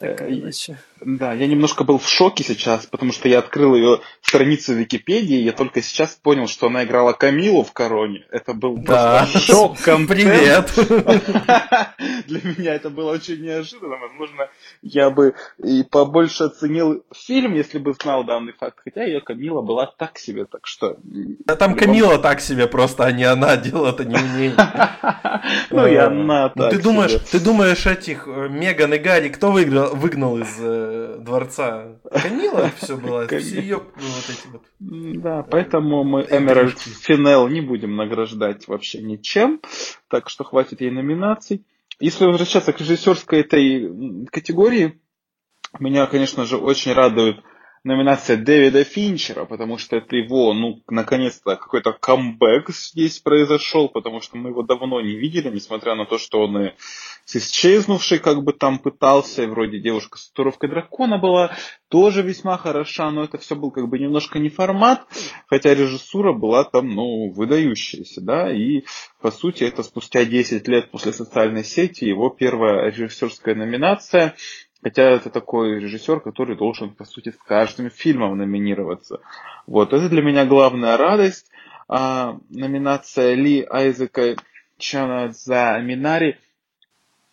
Э, да, я немножко был в шоке сейчас, потому что я открыл ее страницу Википедии, и я только сейчас понял, что она играла Камилу в Короне. Это был да. просто шок Привет! Для меня это было очень неожиданно. Возможно, я бы и побольше оценил фильм, если бы знал данный факт. Хотя ее Камила была так себе, так что... Да там Камила так себе просто, а не она. Дело это не в ней. Ну и она так Ты думаешь, ты думаешь этих э, Меган и Гарри, кто выиграл, выгнал из э, дворца? Камила все было, все ее вот эти вот. Да, поэтому мы Эмеральд Финел не будем награждать вообще ничем, так что хватит ей номинаций. Если возвращаться к режиссерской этой категории, меня, конечно же, очень радует номинация Дэвида Финчера, потому что это его, ну, наконец-то какой-то камбэк здесь произошел, потому что мы его давно не видели, несмотря на то, что он и с исчезнувшей как бы там пытался, и вроде девушка с татуировкой дракона была, тоже весьма хороша, но это все был как бы немножко не формат, хотя режиссура была там, ну, выдающаяся, да, и по сути это спустя 10 лет после социальной сети его первая режиссерская номинация, Хотя это такой режиссер, который должен, по сути, с каждым фильмом номинироваться. Вот, это для меня главная радость. А, номинация Ли Айзека Чана за Минари.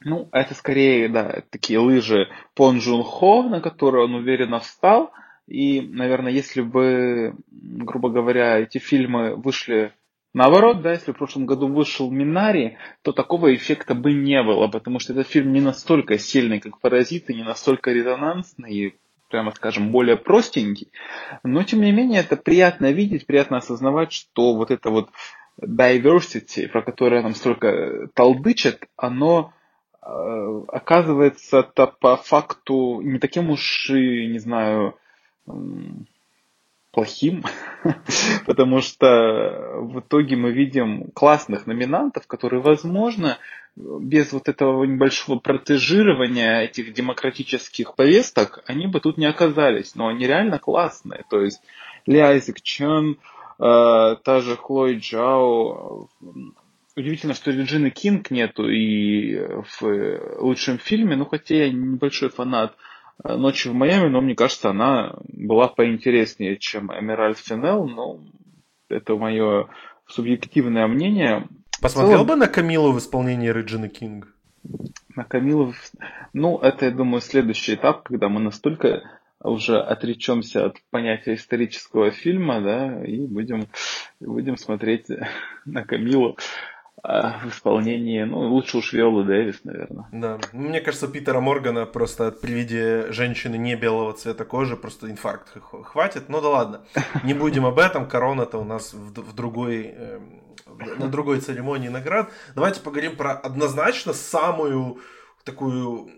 Ну, это скорее, да, такие лыжи Пон Джун Хо, на которые он уверенно встал. И, наверное, если бы, грубо говоря, эти фильмы вышли Наоборот, да, если в прошлом году вышел Минари, то такого эффекта бы не было, потому что этот фильм не настолько сильный, как «Паразиты», не настолько резонансный и, прямо скажем, более простенький. Но, тем не менее, это приятно видеть, приятно осознавать, что вот это вот diversity, про которое нам столько толдычат, оно э, оказывается-то по факту не таким уж и, не знаю, плохим, потому что в итоге мы видим классных номинантов, которые, возможно, без вот этого небольшого протежирования этих демократических повесток, они бы тут не оказались. Но они реально классные. То есть Ли Айзек Чон, э, та же Хлой Джао. Удивительно, что Реджины Кинг нету и в лучшем фильме, ну хотя я небольшой фанат Ночи в Майами, но мне кажется, она была поинтереснее, чем Эмеральд Финел, но это мое субъективное мнение. Посмотрел бы на Камилу в исполнении Реджины Кинг? На Камилу... Ну, это, я думаю, следующий этап, когда мы настолько уже отречемся от понятия исторического фильма, да, и будем, будем смотреть на Камилу в исполнении, ну, лучше уж Виолы Дэвис, наверное. Да, ну, мне кажется, Питера Моргана просто при виде женщины не белого цвета кожи просто инфаркт хватит. Ну да ладно, не будем об этом, корона-то у нас в, в другой, э, на другой церемонии наград. Давайте поговорим про однозначно самую такую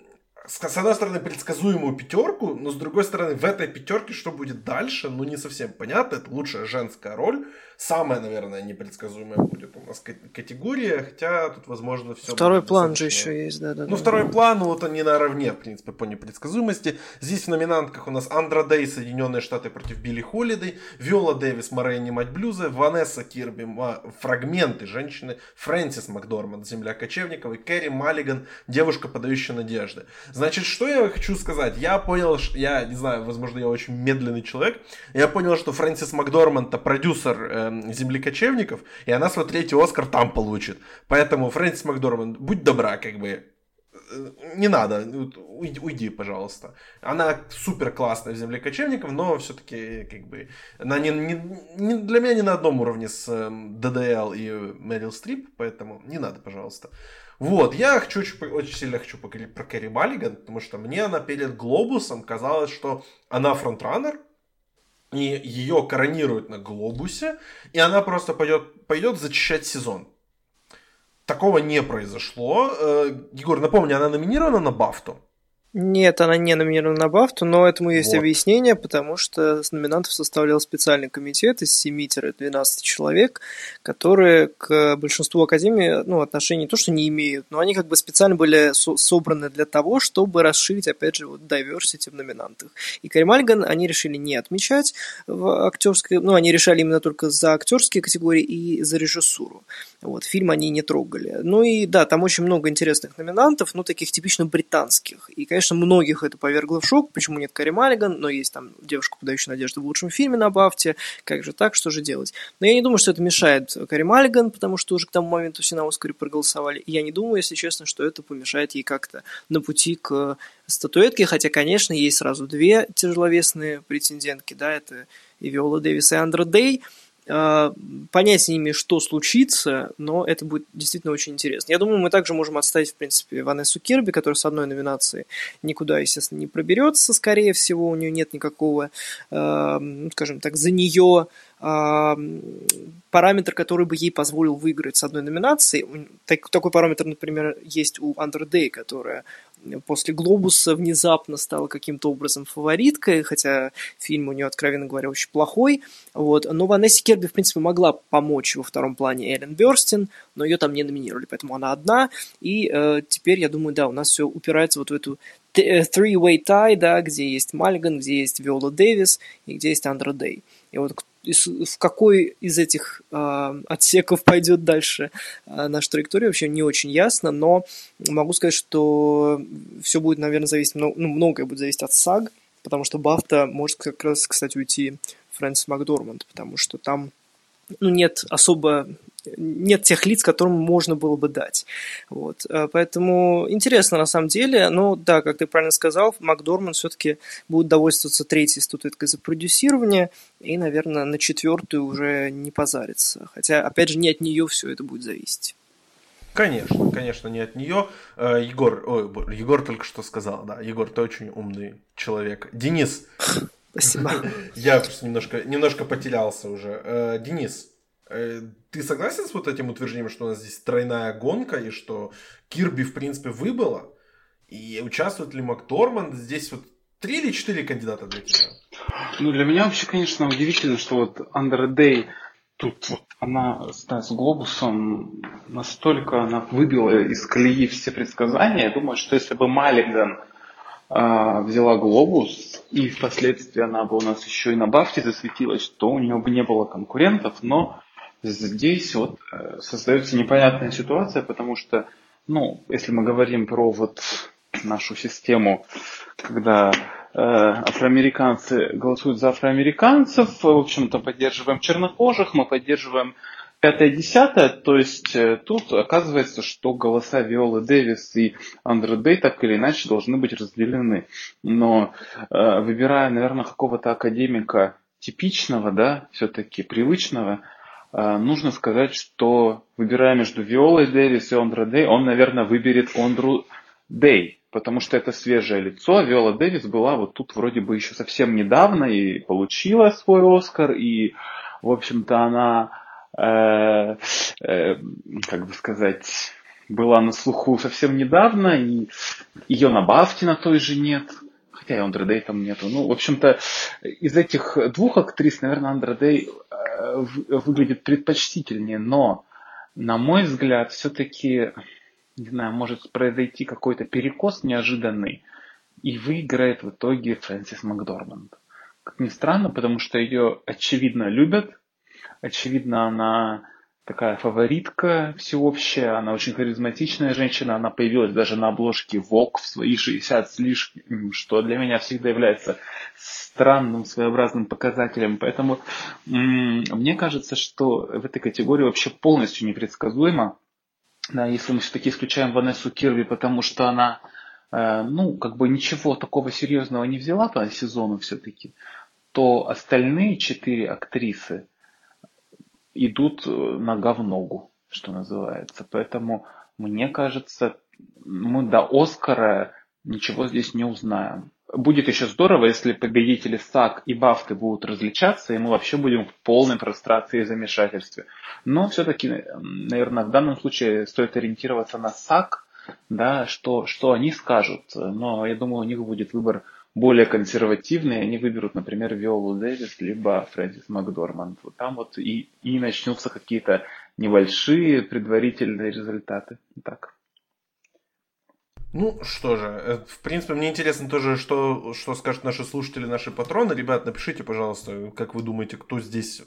с одной стороны, предсказуемую пятерку, но с другой стороны, в этой пятерке что будет дальше, ну не совсем понятно. Это лучшая женская роль. Самая, наверное, непредсказуемая будет нас категория, хотя тут, возможно, все. Второй план же еще есть, да, да. Ну, второй план, ну, вот они наравне, в принципе, по непредсказуемости. Здесь в номинантках у нас Андра Дэй, Соединенные Штаты против Билли Холидей, Виола Дэвис, Морейни Мать Блюза, Ванесса Кирби, Фрагменты женщины, Фрэнсис Макдорманд, Земля Кочевникова и Кэрри Маллиган, Девушка, подающая надежды. Значит, что я хочу сказать? Я понял, я не знаю, возможно, я очень медленный человек, я понял, что Фрэнсис Макдорманд продюсер э, Земли кочевников, и она свой третий Оскар там получит. Поэтому, Фрэнсис Макдорманд, будь добра, как бы, э, не надо, уйди, уйди, пожалуйста. Она супер классная в земле кочевников, но все-таки как бы она не, не, не, для меня не на одном уровне с эм, ДДЛ и Мэрил Стрип, поэтому не надо, пожалуйста. Вот, я хочу, очень, очень сильно хочу поговорить про Кэрри Маллиган, потому что мне она перед Глобусом казалось, что она фронтранер, и ее коронируют на глобусе, и она просто пойдет, пойдет зачищать сезон. Такого не произошло. Э, Егор, напомню, она номинирована на Бафту. Нет, она не номинирована на Бафту, но этому есть вот. объяснение, потому что с номинантов составлял специальный комитет из 7-12 человек, которые к большинству Академии ну, отношений не то, что не имеют, но они как бы специально были со- собраны для того, чтобы расширить, опять же, вот diversity в номинантах. И Кари Мальган они решили не отмечать в актерской, ну, они решали именно только за актерские категории и за режиссуру. Вот, фильм они не трогали. Ну и да, там очень много интересных номинантов, ну, таких типично британских. И, конечно, многих это повергло в шок, почему нет Кари Маллиган, но есть там девушка, подающая надежды в лучшем фильме на Бафте, как же так, что же делать? Но я не думаю, что это мешает Кари Маллиган, потому что уже к тому моменту все на Оскаре проголосовали, и я не думаю, если честно, что это помешает ей как-то на пути к статуэтке, хотя, конечно, есть сразу две тяжеловесные претендентки, да, это и Виола Дэвис и Андра Дэй, понять с ними, что случится, но это будет действительно очень интересно. Я думаю, мы также можем отставить, в принципе, Ванессу Кирби, которая с одной номинации никуда, естественно, не проберется, скорее всего, у нее нет никакого, э, скажем так, за нее э, параметр, который бы ей позволил выиграть с одной номинацией. Так, такой параметр, например, есть у Андер Дэй, которая после «Глобуса» внезапно стала каким-то образом фавориткой, хотя фильм у нее, откровенно говоря, очень плохой. Вот. Но Ванессе Керби, в принципе, могла помочь во втором плане Эллен Бёрстин, но ее там не номинировали, поэтому она одна. И э, теперь, я думаю, да, у нас все упирается вот в эту э, three-way tie, да, где есть Мальган, где есть Виола Дэвис и где есть Андра Дэй. И вот в какой из этих э, отсеков пойдет дальше э, наша траектория, вообще не очень ясно, но могу сказать, что все будет, наверное, зависеть, ну, многое будет зависеть от САГ, потому что Бафта может как раз, кстати, уйти Фрэнсис Макдорманд, потому что там ну, нет особо нет тех лиц, которым можно было бы дать. Вот. Э, поэтому интересно на самом деле. Но да, как ты правильно сказал, Макдорман все-таки будет довольствоваться третьей статуэткой за продюсирование и, наверное, на четвертую уже не позарится. Хотя, опять же, не от нее все это будет зависеть. Конечно, конечно, не от нее. Э, Егор, ой, Егор только что сказал, да, Егор, ты очень умный человек. Денис. Спасибо. Я просто немножко, немножко потерялся уже. Э, Денис, ты согласен с вот этим утверждением, что у нас здесь тройная гонка, и что Кирби, в принципе, выбыла? И участвует ли Макдорманд? Здесь вот три или четыре кандидата для тебя? Ну, для меня вообще, конечно, удивительно, что вот Андер Дэй тут вот она да, с глобусом настолько она выбила из колеи все предсказания. Я думаю, что если бы Маллиган э, взяла глобус, и впоследствии она бы у нас еще и на бафте засветилась, то у нее бы не было конкурентов, но Здесь вот э, создается непонятная ситуация, потому что, ну, если мы говорим про вот нашу систему, когда э, афроамериканцы голосуют за афроамериканцев, в общем-то, поддерживаем чернокожих, мы поддерживаем пятое-десятое, то есть э, тут оказывается, что голоса Виолы Дэвис и Андре Дэй так или иначе должны быть разделены. Но э, выбирая, наверное, какого-то академика типичного, да, все-таки привычного, нужно сказать, что выбирая между Виолой Дэвис и Андре Дэй, он, наверное, выберет Ондру Дэй, потому что это свежее лицо. Виола Дэвис была вот тут вроде бы еще совсем недавно и получила свой Оскар, и, в общем-то, она Э, э, как бы сказать, была на слуху совсем недавно, и ее на Бафтина той же нет, хотя и Андре Дэй там нету. Ну, в общем-то, из этих двух актрис, наверное, Андре Дэй э, выглядит предпочтительнее, но, на мой взгляд, все-таки, не знаю, может произойти какой-то перекос неожиданный, и выиграет в итоге Фрэнсис Макдорманд. Как ни странно, потому что ее очевидно любят, Очевидно, она такая фаворитка всеобщая, она очень харизматичная женщина, она появилась даже на обложке Vogue в свои 60 с лишним, что для меня всегда является странным, своеобразным показателем. Поэтому мне кажется, что в этой категории вообще полностью непредсказуемо. Да, если мы все-таки исключаем Ванессу Кирби, потому что она, э, ну, как бы ничего такого серьезного не взяла по сезону все-таки, то остальные четыре актрисы, идут э, нога в ногу, что называется. Поэтому, мне кажется, мы до Оскара ничего здесь не узнаем. Будет еще здорово, если победители САК и Бафты будут различаться, и мы вообще будем в полной прострации и замешательстве. Но все-таки, наверное, в данном случае стоит ориентироваться на САК, да, что, что они скажут. Но я думаю, у них будет выбор более консервативные, они выберут, например, Виолу Дэвис, либо Фрэнсис Макдорманд. Вот там вот и, и начнутся какие-то небольшие предварительные результаты. Так. Ну что же, э, в принципе, мне интересно тоже, что, что скажут наши слушатели, наши патроны. Ребят, напишите, пожалуйста, как вы думаете, кто здесь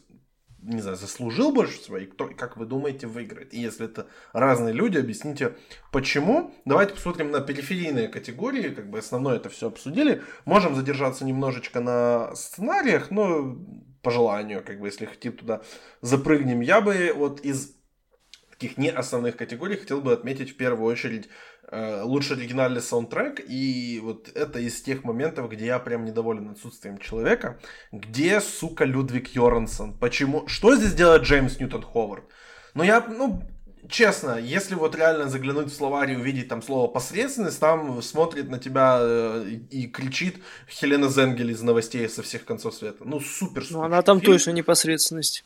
не знаю, заслужил больше всего, и кто, как вы думаете, выиграет. И если это разные люди, объясните, почему. Давайте посмотрим на периферийные категории, как бы основное это все обсудили. Можем задержаться немножечко на сценариях, но по желанию, как бы, если хотим туда запрыгнем. Я бы вот из таких не основных категорий хотел бы отметить в первую очередь Э, лучший оригинальный саундтрек, и вот это из тех моментов, где я прям недоволен отсутствием человека. Где, сука, Людвиг Йорансон? Почему? Что здесь делает Джеймс Ньютон Ховард? Ну, я, ну, честно, если вот реально заглянуть в словарь и увидеть там слово посредственность, там смотрит на тебя э, и кричит Хелена Зенгель из новостей со всех концов света. Ну, супер, супер. Ну, она там фильм. точно непосредственность.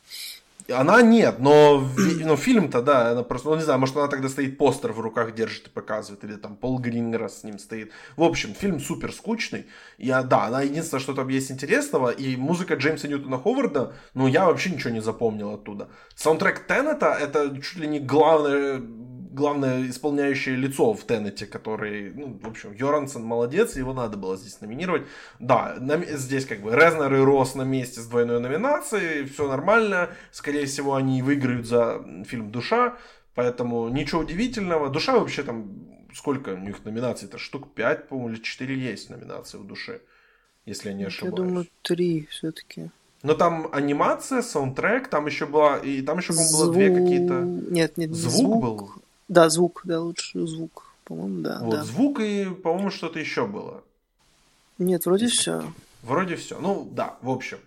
Она нет, но, но фильм-то, да, она просто, ну не знаю, может она тогда стоит постер в руках держит и показывает, или там Пол Грингера с ним стоит. В общем, фильм супер скучный. Я, да, она единственное, что там есть интересного, и музыка Джеймса Ньютона Ховарда, ну я вообще ничего не запомнил оттуда. Саундтрек Теннета это чуть ли не главное главное исполняющее лицо в Теннете, который, ну, в общем, Йорансон молодец, его надо было здесь номинировать. Да, на, здесь как бы Резнер и Рос на месте с двойной номинацией, все нормально, скорее всего, они выиграют за фильм «Душа», поэтому ничего удивительного. «Душа» вообще там, сколько у них номинаций? Это штук 5, по-моему, или 4 есть номинации в «Душе», если я не ошибаюсь. Я думаю, 3 все-таки. Но там анимация, саундтрек, там еще была, и там еще, по-моему, было две какие-то... Нет, нет, звук, звук был. Да, звук, да, лучше звук. По-моему, да. Вот, да. звук и, по-моему, что-то еще было. Нет, вроде все. Вроде все. Ну, да, в общем.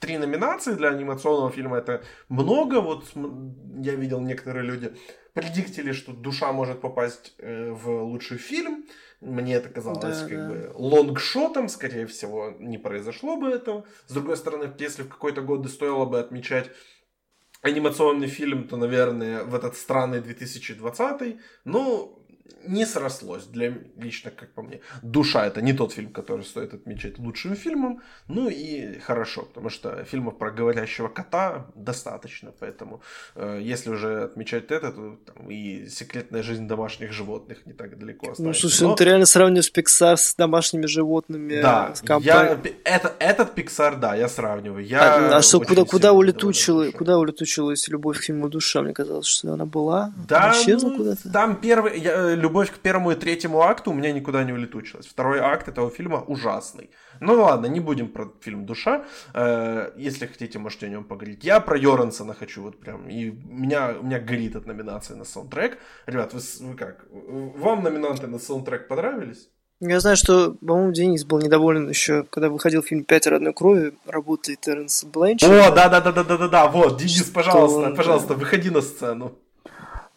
Три номинации для анимационного фильма это много. Вот я видел некоторые люди предиктили, что душа может попасть э, в лучший фильм. Мне это казалось да, как да. бы лонгшотом, скорее всего, не произошло бы этого. С другой стороны, если в какой-то год стоило бы отмечать анимационный фильм, то, наверное, в этот странный 2020. Ну, не срослось для лично, как по мне. Душа это не тот фильм, который стоит отмечать лучшим фильмом. Ну и хорошо, потому что фильмов про говорящего кота достаточно. Поэтому э, если уже отмечать это, то там, и секретная жизнь домашних животных не так далеко остается. Ну, слушай, Но... ну ты реально сравниваешь Pixar с домашними животными. Да, с я, это, этот Pixar, да, я сравниваю. Я а, а что, куда, куда улетучила, куда улетучилась любовь к фильму душа? Мне казалось, что она была. Да, исчезла куда-то. Там первый, я, любовь к первому и третьему акту у меня никуда не улетучилась. Второй акт этого фильма ужасный. Ну ладно, не будем про фильм «Душа». Э, если хотите, можете о нем поговорить. Я про Йорансона хочу вот прям. И меня, у меня горит от номинации на саундтрек. Ребят, вы, вы как? Вам номинанты на саундтрек понравились? Я знаю, что, по-моему, Денис был недоволен еще, когда выходил фильм «Пятеро одной крови», работает Терренс Бленч. О, да-да-да-да-да-да, вот, Денис, пожалуйста, он... пожалуйста, выходи на сцену.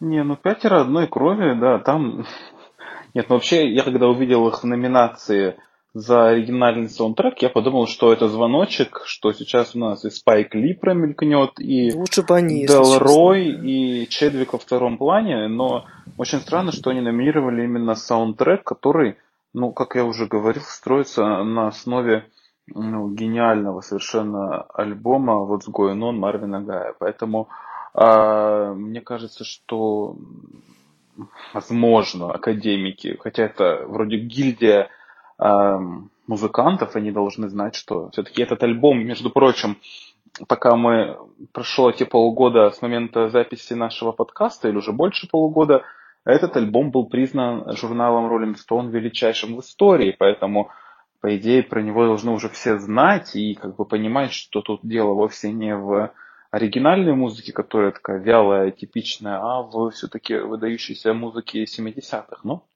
Не, ну «Пятеро одной крови», да, там... Нет, ну вообще, я когда увидел их в номинации за оригинальный саундтрек, я подумал, что это звоночек, что сейчас у нас и Спайк Ли промелькнет, и Лучше бы они, Дел Рой, и Чедвик во втором плане, но очень странно, что они номинировали именно саундтрек, который ну, как я уже говорил, строится на основе ну, гениального совершенно альбома What's Going On Марвина Гая. Поэтому мне кажется, что возможно академики, хотя это вроде гильдия э, музыкантов, они должны знать, что все-таки этот альбом, между прочим, пока мы прошло те полгода с момента записи нашего подкаста, или уже больше полугода, этот альбом был признан журналом Rolling Stone величайшим в истории, поэтому, по идее, про него должны уже все знать и как бы понимать, что тут дело вовсе не в оригинальной музыке, которая такая вялая, типичная, а в все-таки выдающейся музыке 70-х. Но,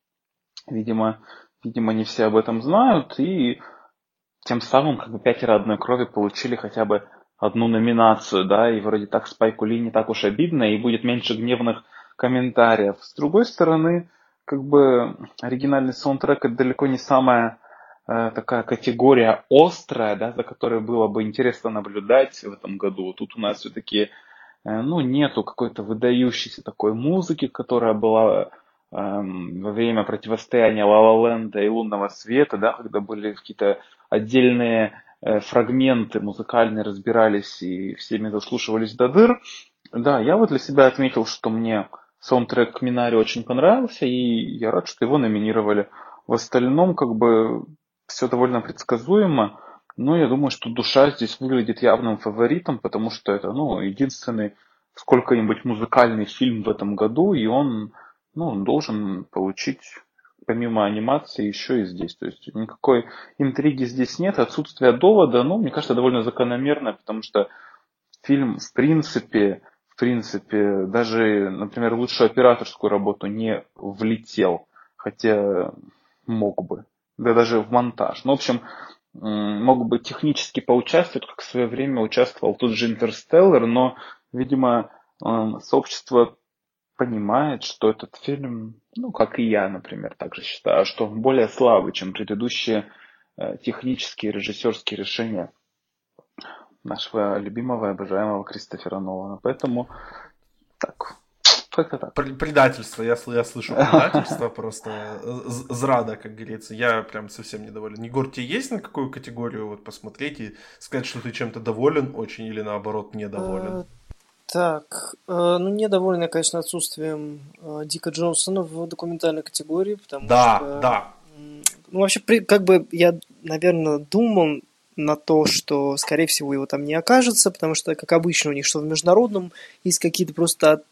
видимо, видимо, не все об этом знают, и тем самым как бы пятеро одной крови получили хотя бы одну номинацию, да, и вроде так Спайку Ли не так уж обидно, и будет меньше гневных комментариев. С другой стороны, как бы оригинальный саундтрек это далеко не самая такая категория острая, да, за которой было бы интересно наблюдать в этом году. Тут у нас все-таки э, ну, нету какой-то выдающейся такой музыки, которая была э, во время противостояния Ла Ленда и Лунного Света, да, когда были какие-то отдельные э, фрагменты музыкальные разбирались и всеми заслушивались до дыр. Да, я вот для себя отметил, что мне саундтрек Минари очень понравился, и я рад, что его номинировали. В остальном, как бы, все довольно предсказуемо. Но я думаю, что душа здесь выглядит явным фаворитом, потому что это, ну, единственный сколько-нибудь музыкальный фильм в этом году, и он, ну, он должен получить помимо анимации еще и здесь. То есть никакой интриги здесь нет, отсутствие довода, ну, мне кажется, довольно закономерно, потому что фильм, в принципе, в принципе, даже, например, лучшую операторскую работу не влетел, хотя мог бы, да даже в монтаж. Ну, в общем, мог бы технически поучаствовать, как в свое время участвовал тот же Интерстеллар, но, видимо, сообщество понимает, что этот фильм, ну, как и я, например, также считаю, что он более слабый, чем предыдущие э, технические режиссерские решения нашего любимого и обожаемого Кристофера Нолана. Поэтому так, как-то так. Предательство, я, я слышу предательство просто зрада, как говорится. Я прям совсем недоволен. Егор, тебе есть на какую категорию вот посмотреть и сказать, что ты чем-то доволен очень или наоборот недоволен? Э, так, э, ну недоволен я, конечно, отсутствием э, Дика Джонсона в документальной категории, потому да, что... Да, да. Ну, вообще, как бы я, наверное, думал, на то, что, скорее всего, его там не окажется, потому что, как обычно, у них что в международном есть какие-то просто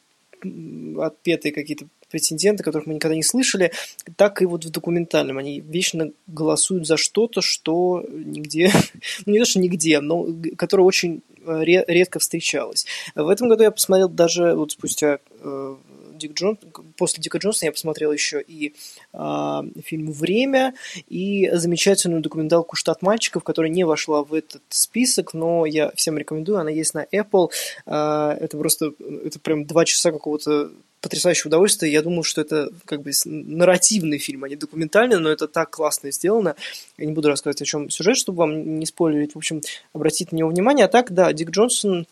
отпетые какие-то претенденты, которых мы никогда не слышали, так и вот в документальном. Они вечно голосуют за что-то, что нигде, ну не то, что нигде, но которое очень э, редко встречалось. В этом году я посмотрел даже вот спустя э, Дик Джон... после Дика Джонсона я посмотрел еще и э, фильм «Время», и замечательную документалку «Штат мальчиков», которая не вошла в этот список, но я всем рекомендую, она есть на Apple. Э, это просто, это прям два часа какого-то потрясающее удовольствие. Я думал, что это как бы нарративный фильм, а не документальный, но это так классно сделано. Я не буду рассказывать, о чем сюжет, чтобы вам не спойлерить. В общем, обратите на него внимание. А так, да, Дик Джонсон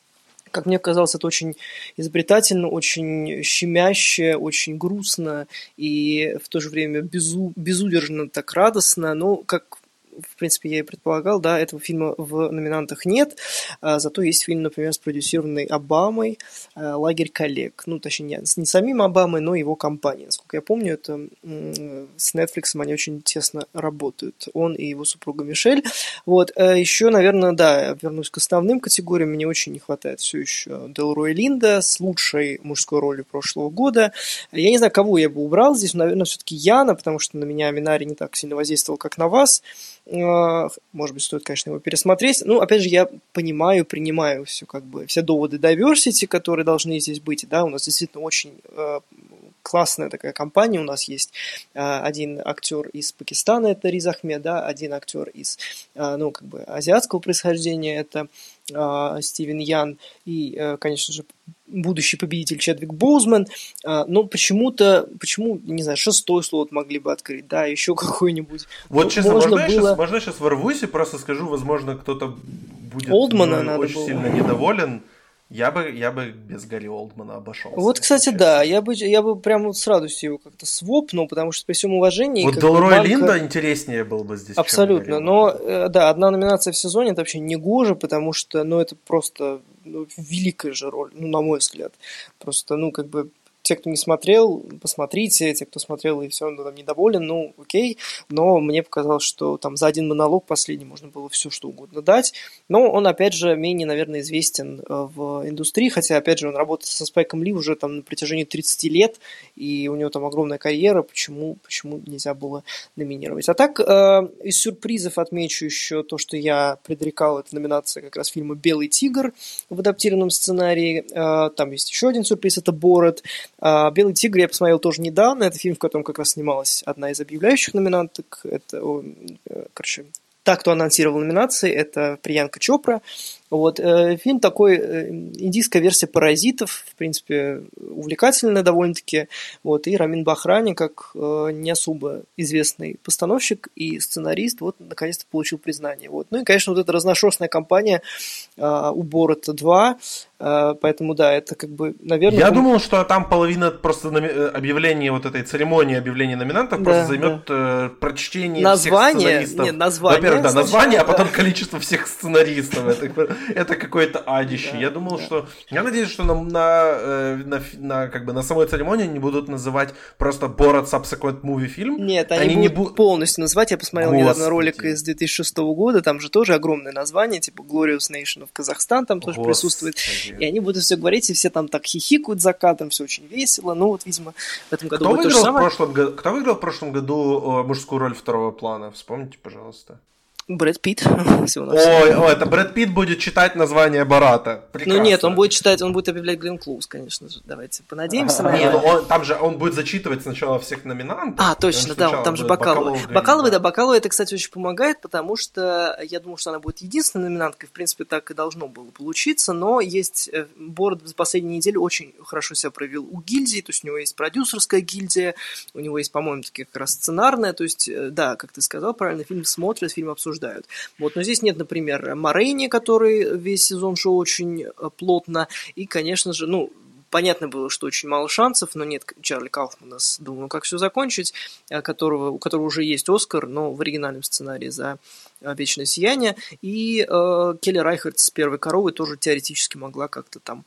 как мне казалось, это очень изобретательно, очень щемяще, очень грустно и в то же время безу, безудержно так радостно. Но, как в принципе, я и предполагал, да, этого фильма в номинантах нет, а, зато есть фильм, например, спродюсированный Обамой «Лагерь коллег». Ну, точнее, не, не самим Обамой, но его компанией. Насколько я помню, это с Netflix они очень тесно работают. Он и его супруга Мишель. Вот. Еще, наверное, да, вернусь к основным категориям. Мне очень не хватает все еще Делроя Линда с лучшей мужской ролью прошлого года. Я не знаю, кого я бы убрал здесь, но, наверное, все-таки Яна, потому что на меня Минари не так сильно воздействовал, как на вас. А, может быть, стоит, конечно, его пересмотреть. Ну, опять же, я понимаю, принимаю все, как бы, все доводы diversity, которые должны здесь быть. Да, у нас действительно очень а, классная такая компания. У нас есть а, один актер из Пакистана, это Риз Ахмед, да, один актер из, ну, как бы, азиатского происхождения, это Стивен Ян, и, э, конечно же, будущий победитель Чедвик Боузман, а, но почему-то, почему, не знаю, шестой слот могли бы открыть, да, еще какой-нибудь. Вот, ну, честно, можно, можно, было... сейчас, можно сейчас ворвусь и просто скажу, возможно, кто-то будет Олдмана надо очень было. сильно недоволен, я бы, я бы без Гарри Олдмана обошелся. Вот, кстати, да, я бы, я бы прям вот с радостью его как-то свопнул, потому что при всем уважении... Вот Делрой банка... Линда интереснее был бы здесь. Абсолютно, но, э, да, одна номинация в сезоне, это вообще не гоже, потому что, ну, это просто ну, великая же роль, ну, на мой взгляд. Просто, ну, как бы те, кто не смотрел, посмотрите, те, кто смотрел и все равно там недоволен, ну, окей, но мне показалось, что там за один монолог последний можно было все что угодно дать, но он, опять же, менее, наверное, известен э, в индустрии, хотя, опять же, он работает со Спайком Ли уже там на протяжении 30 лет, и у него там огромная карьера, почему, почему нельзя было номинировать. А так, э, из сюрпризов отмечу еще то, что я предрекал, это номинация как раз фильма «Белый тигр» в адаптированном сценарии, э, там есть еще один сюрприз, это «Бород», а, «Белый тигр» я посмотрел тоже недавно. Это фильм, в котором как раз снималась одна из объявляющих номинанток. Это, э, короче, та, кто анонсировал номинации, это Приянка Чопра. Вот, э, фильм такой, э, индийская версия «Паразитов», в принципе, увлекательная довольно-таки. Вот, и Рамин Бахрани, как э, не особо известный постановщик и сценарист, вот, наконец-то получил признание. Вот. Ну и, конечно, вот эта разношерстная компания у Борота 2, э, поэтому, да, это как бы, наверное... Я думал, что там половина просто э, объявления вот этой церемонии объявления номинантов да, просто займет да. э, прочтение название, всех сценаристов. Нет, название. Во-первых, да, название, а потом количество всех сценаристов. Это это какое-то адище. Да, я думал, да. что... Я надеюсь, что на, на, э, на, на, как бы на самой церемонии они будут называть просто Borat Subsequent Movie фильм. Нет, они, они будут не будут полностью называть. Я посмотрел Господи. недавно ролик из 2006 года, там же тоже огромное название, типа Glorious Nation of Казахстан там тоже Господи. присутствует. И они будут все говорить, и все там так хихикают закатом, все очень весело. Ну вот, видимо, в этом году Кто выиграл. В прошлом году, кто выиграл в прошлом году мужскую роль второго плана? Вспомните, пожалуйста. Брэд Питт. Ой, ой, это Брэд Питт будет читать название Барата. Прекрасно. Ну нет, он будет читать, он будет объявлять Глен Клоуз, конечно же. Давайте понадеемся на это. Он, там же он будет зачитывать сначала всех номинантов. А, точно, да, там же Бакалова. Бакалова, да, Бакалова это, кстати, очень помогает, потому что я думал, что она будет единственной номинанткой, в принципе, так и должно было получиться, но есть э, Борд за последние недели очень хорошо себя проявил у гильдии, то есть у него есть продюсерская гильдия, у него есть, по-моему, такие как раз сценарная, то есть, э, да, как ты сказал правильно, фильм смотрят, фильм обсуждают обсуждают. Вот, но здесь нет, например, Морейни, который весь сезон шел очень э, плотно, и, конечно же, ну, понятно было, что очень мало шансов, но нет Чарли Кауфмана с «Думаю, как все закончить», э, которого, у которого уже есть Оскар, но в оригинальном сценарии за э, «Вечное сияние», и э, Келли Райхард с «Первой коровой» тоже теоретически могла как-то там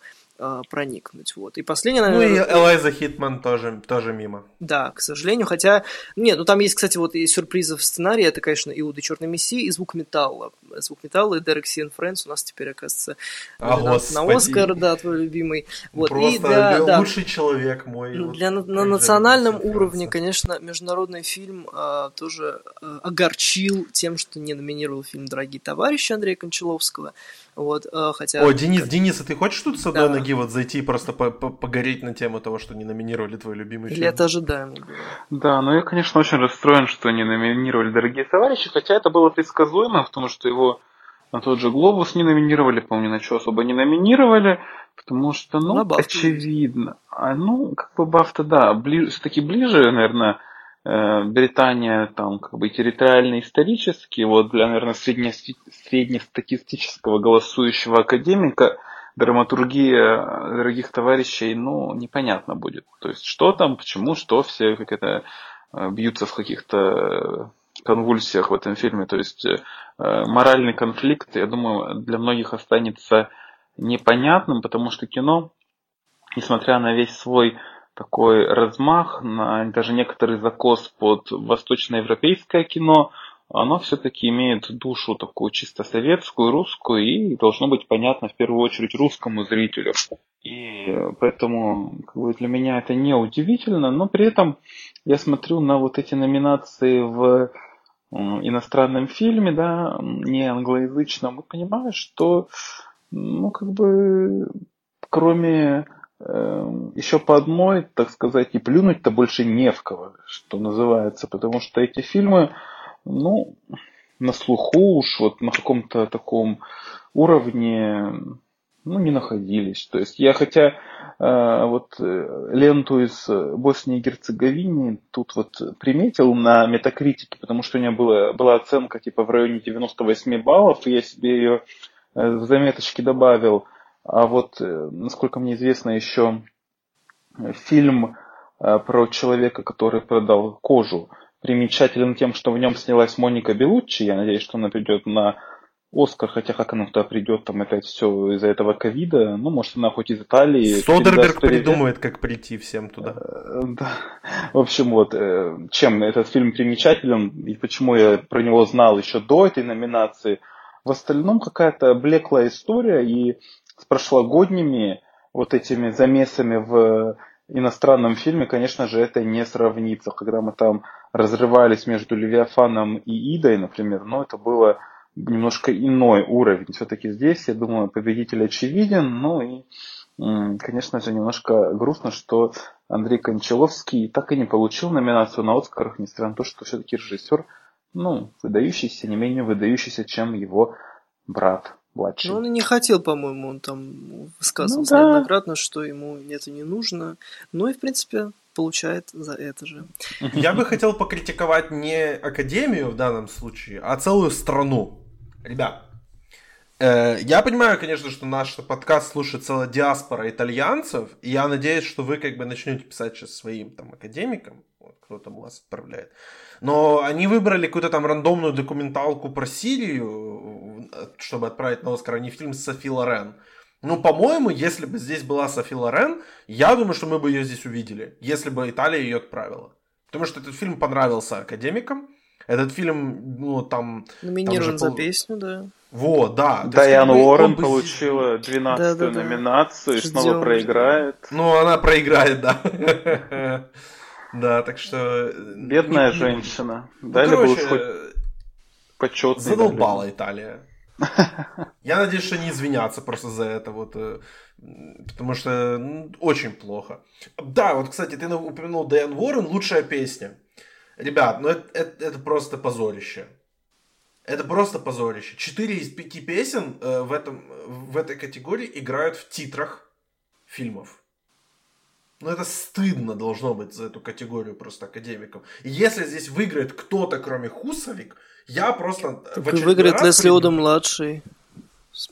проникнуть. Вот. И последнее, наверное... Ну и Элайза Хитман тоже, тоже мимо. Да, к сожалению, хотя... Нет, ну там есть, кстати, вот и сюрпризы в сценарии, это, конечно, Иуда Черный Мессия и Звук Металла. Звук Металла и Дерек Сиен Фрэнс у нас теперь, оказывается, а, на Оскар, да, твой любимый. Вот. Просто и для, лучший да, человек мой. Для, вот, на национальном уровне, конечно, международный фильм а, тоже а, огорчил тем, что не номинировал фильм «Дорогие товарищи» Андрея Кончаловского. Вот, э, хотя... О, Денис. Денис, а ты хочешь тут с одной да. ноги вот зайти и просто по -по погореть на тему того, что не номинировали твой любимый фильм? это ожидаемо было? Да, ну я, конечно, очень расстроен, что не номинировали «Дорогие товарищи», хотя это было предсказуемо, потому что его на тот же «Глобус» не номинировали, помню, на что особо не номинировали, потому что, ну, очевидно. А, ну, как бы Бафта, да, ближе, все-таки ближе, наверное, Британия там как бы территориально-исторически, вот для, наверное, среднестатистического голосующего академика драматургия дорогих товарищей, ну, непонятно будет. То есть, что там, почему, что все как это э, бьются в каких-то конвульсиях в этом фильме. То есть э, моральный конфликт, я думаю, для многих останется непонятным, потому что кино, несмотря на весь свой такой размах, на даже некоторый закос под восточноевропейское кино, оно все-таки имеет душу такую чисто советскую, русскую, и должно быть понятно в первую очередь русскому зрителю. И поэтому как бы, для меня это не удивительно, но при этом я смотрю на вот эти номинации в иностранном фильме, да, не англоязычном, и понимаю, что, ну, как бы, кроме еще по одной, так сказать, и плюнуть-то больше не в кого, что называется, потому что эти фильмы, ну, на слуху уж вот на каком-то таком уровне ну, не находились. То есть я хотя э, вот э, ленту из Боснии и Герцеговины тут вот приметил на метакритике, потому что у меня была, была оценка типа в районе 98 баллов, и я себе ее э, в заметочки добавил. А вот, э, насколько мне известно, еще фильм э, про человека, который продал кожу, примечателен тем, что в нем снялась Моника Белуччи. Я надеюсь, что она придет на Оскар, хотя как она туда придет, там опять все из-за этого ковида. Ну, может, она хоть из Италии. Содерберг придумает, как прийти всем туда. Э, да. В общем, вот, э, чем этот фильм примечателен и почему я про него знал еще до этой номинации. В остальном какая-то блеклая история и с прошлогодними вот этими замесами в иностранном фильме, конечно же, это не сравнится. Когда мы там разрывались между Левиафаном и Идой, например, ну, это было немножко иной уровень. Все-таки здесь, я думаю, победитель очевиден. Ну и, конечно же, немножко грустно, что Андрей Кончаловский так и не получил номинацию на Оскарах, несмотря на то, что все-таки режиссер, ну, выдающийся, не менее выдающийся, чем его брат младший. Ну, он и не хотел, по-моему, он там высказывался ну, да. неоднократно, что ему это не нужно. Ну и, в принципе, получает за это же. Я бы хотел покритиковать не Академию в данном случае, а целую страну. Ребят, э, я понимаю, конечно, что наш подкаст слушает целая диаспора итальянцев, и я надеюсь, что вы как бы начнете писать сейчас своим там академикам, кто там вас отправляет. Но они выбрали какую-то там рандомную документалку про Сирию, чтобы отправить на Оскар, а не фильм с Софи Лорен. Ну, по-моему, если бы здесь была Софи Лорен, я думаю, что мы бы ее здесь увидели, если бы Италия ее отправила. Потому что этот фильм понравился академикам, этот фильм, ну, там... Номинирован там за пол... песню, да. Вот, да. Дайан Уоррен получила 12-ю да, да, номинацию и снова проиграет. Ну, она проиграет, да. Да, так что... Э, Бедная женщина. Ну, дали бы уж хоть почетный. Задолбала Италия. Я надеюсь, что они извинятся просто за это, вот, э, потому что ну, очень плохо. Да, вот, кстати, ты упомянул Дайан Уоррен, лучшая песня. Ребят, ну это, это, это просто позорище. Это просто позорище. Четыре из пяти песен э, в, этом, в этой категории играют в титрах фильмов. Ну это стыдно должно быть за эту категорию просто академиков. И если здесь выиграет кто-то, кроме Хусовик, я просто... Так выиграет Лесли Ода младший.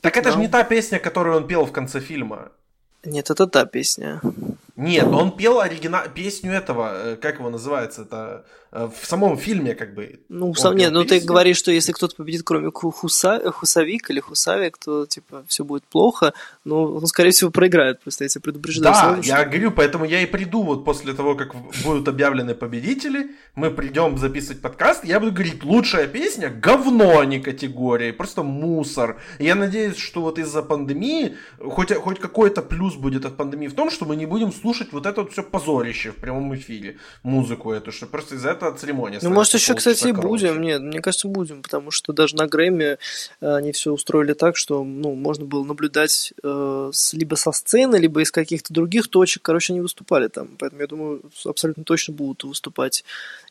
Так это же не та песня, которую он пел в конце фильма. Нет, это та песня. Нет, он пел оригинал песню этого, э, как его называется, это э, в самом фильме как бы. Ну, сам, нет, ну ты говоришь, что если кто-то победит, кроме Хуса, Хусовик или Хусавик, то типа все будет плохо, но он, скорее всего, проиграет, просто тебя предупреждаю. Да, сразу, я что... говорю, поэтому я и приду вот после того, как будут объявлены победители, мы придем записывать подкаст, я буду говорить, лучшая песня – говно, а не категория, просто мусор. И я надеюсь, что вот из-за пандемии, хоть, хоть какой-то плюс будет от пандемии в том, что мы не будем слушать слушать вот это вот все позорище в прямом эфире, музыку эту, что просто из-за этого церемония. Ну, может, еще, кстати, и будем. Нет, мне кажется, будем, потому что даже на Грэмми э, они все устроили так, что ну, можно было наблюдать э, либо со сцены, либо из каких-то других точек. Короче, они выступали там. Поэтому я думаю, абсолютно точно будут выступать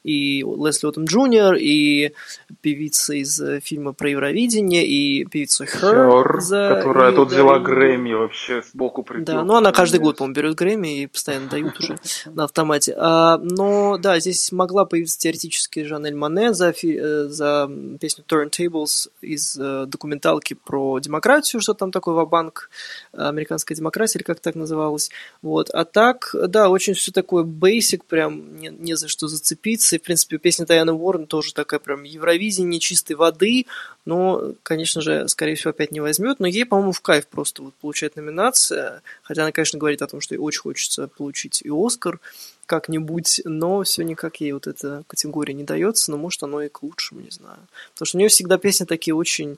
и Лесли Отом Джуниор, и певица из э, фильма про Евровидение, и певица Хер, за... которая тут взяла Грэмми вообще сбоку придет. Да, ну она каждый год, по-моему, берет Грэмми и постоянно дают уже на автомате. А, но да, здесь могла появиться теоретически Жанель Мане за, фи... Э, за песню Turntables из э, документалки про демократию, что там такое Вабанк, американская демократия, или как так называлось. Вот. А так, да, очень все такое basic, прям не, не за что зацепиться нравится. И, в принципе, песня Таяны Уоррен тоже такая прям Евровидение чистой воды. Но, конечно же, скорее всего, опять не возьмет. Но ей, по-моему, в кайф просто вот получать номинация. Хотя она, конечно, говорит о том, что ей очень хочется получить и Оскар как-нибудь, но все никак ей вот эта категория не дается, но может оно и к лучшему, не знаю. Потому что у нее всегда песни такие очень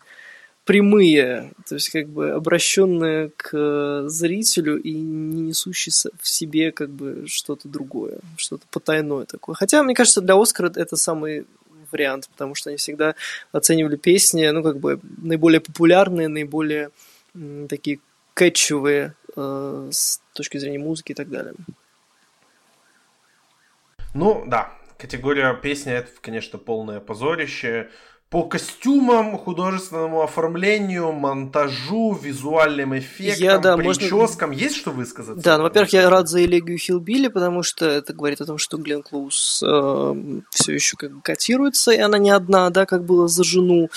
прямые, то есть как бы обращенные к зрителю и не несущие в себе как бы что-то другое, что-то потайное такое. Хотя, мне кажется, для Оскара это самый вариант, потому что они всегда оценивали песни, ну, как бы наиболее популярные, наиболее такие кэтчевые э, с точки зрения музыки и так далее. Ну, да, категория песни это, конечно, полное позорище по костюмам, художественному оформлению, монтажу, визуальным эффектам, я, да, прическам. Можно... Есть что высказаться? Да, ну, во-первых, я рад за Элегию Хилбили, потому что это говорит о том, что Глен Клоус э, все еще как бы котируется, и она не одна, да, как было за жену.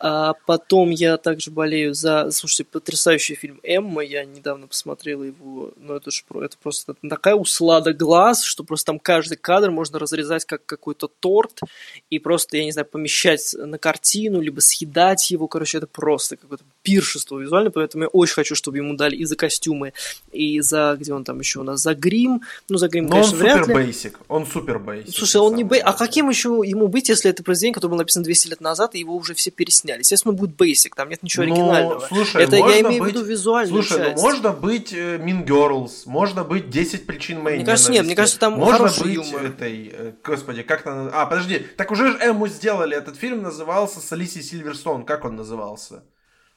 А потом я также болею за... Слушайте, потрясающий фильм «Эмма», я недавно посмотрел его, ну это же это просто такая услада глаз, что просто там каждый кадр можно разрезать как какой-то торт, и просто, я не знаю, помещать на картину, либо съедать его. Короче, это просто какое-то пиршество визуально, поэтому я очень хочу, чтобы ему дали и за костюмы, и за, где он там еще у нас, за грим. Ну, за грим, Но конечно, он вряд супер бейсик. Он супер бейсик. Слушай, он не бейсик. А каким еще ему быть, если это произведение, которое было написано 200 лет назад, и его уже все пересняли? Естественно, будет бейсик, там нет ничего ну, оригинального. Слушай, это я имею быть... в виду визуальную Слушай, часть. ну можно быть э, Mean Girls, можно быть 10 причин моей Мне кажется, нет, мне кажется, там можно быть юмор. этой, э, господи, как то А, подожди, так уже же Эму сделали, этот фильм назывался с Алисией Сильверстоун, как он назывался?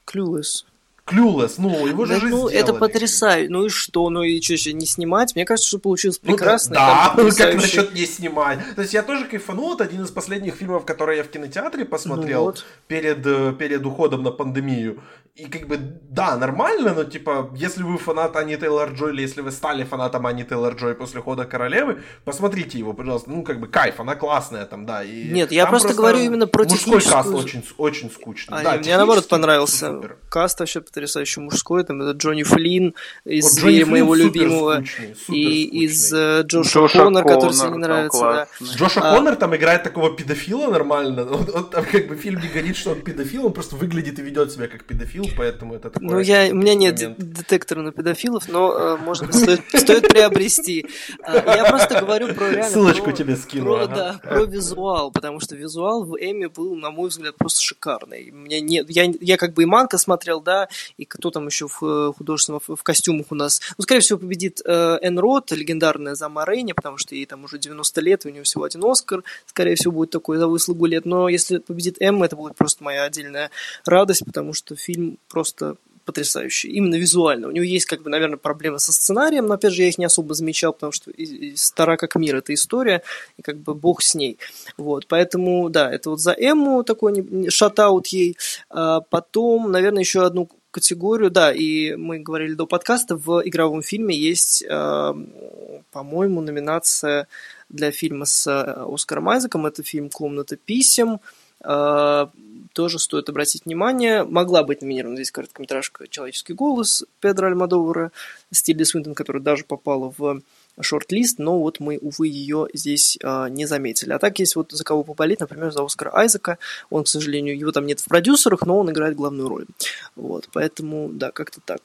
Clueless. Clueless, ну, его же да, же ну, сделали. это потрясающе. Ну и что? Ну и что, не снимать? Мне кажется, что получилось Ну, прекрасно. и да, там ну, как насчет не снимать? То есть я тоже кайфанул, это один из последних фильмов, которые я в кинотеатре посмотрел Ну вот. перед, э, перед уходом на пандемию. И как бы, да, нормально, но типа, если вы фанат Ани Тейлор Джой, или если вы стали фанатом Ани Тейлор Джой после хода королевы, посмотрите его, пожалуйста. Ну, как бы, кайф, она классная там, да. И Нет, я просто говорю именно про Мужской техническую- каст очень, очень скучный. А, да, не, мне наоборот понравился. супер. Каст вообще потрясающий мужской. Там это Джонни Флинн из Вот Джонни Флинн моего супер любимого. скучный, супер и скучный. из э, Джоша, Джоша Коннор, который тебе не Коннор, нравится. там Да. Джоша А- Коннор там играет такого педофила нормально. Он, он там как бы фильм не говорит, что он педофил, он просто выглядит и ведет себя как педофил, поэтому это такое. Ну, я, у меня нет момент. де- детектора на педофилов, но, э, может быть, стоит, стоит приобрести. А, Я просто говорю про реально... Ссылочку про- тебе скину, Про, ага. да, про визуал, потому что визуал в Эми был, на мой взгляд, просто шикарный. Мне нет, я, я как бы и Манка смотрел, да, и кто там еще в э, художественном, в костюмах у нас. Ну, скорее всего, победит э, Энн Рот, легендарная Зама Рейни, потому что ей там уже 90 лет, у нее всего один Оскар. Скорее всего, будет такой за выслугу лет. Но если победит Эмма, это будет просто моя отдельная радость, потому что фильм просто потрясающий, именно визуально. У него есть, как бы, наверное, проблемы со сценарием, но, опять же, я их не особо замечал, потому что и- и стара как мир эта история, и как бы бог с ней. Вот, поэтому, да, это вот за Эмму такой не- шатаут ей. А потом, наверное, еще одну категорию, да, и мы говорили до подкаста, в игровом фильме есть, а, по-моему, номинация для фильма с э, Оскаром Айзеком, это фильм «Комната писем», а, тоже стоит обратить внимание. Могла быть номинирована здесь короткометражка «Человеческий голос» Педро Альмадовара с Тильди Свинтон, которая даже попала в шорт-лист, но вот мы, увы, ее здесь а, не заметили. А так есть вот за кого поболеть, например, за Оскара Айзека. Он, к сожалению, его там нет в продюсерах, но он играет главную роль. Вот, поэтому, да, как-то так.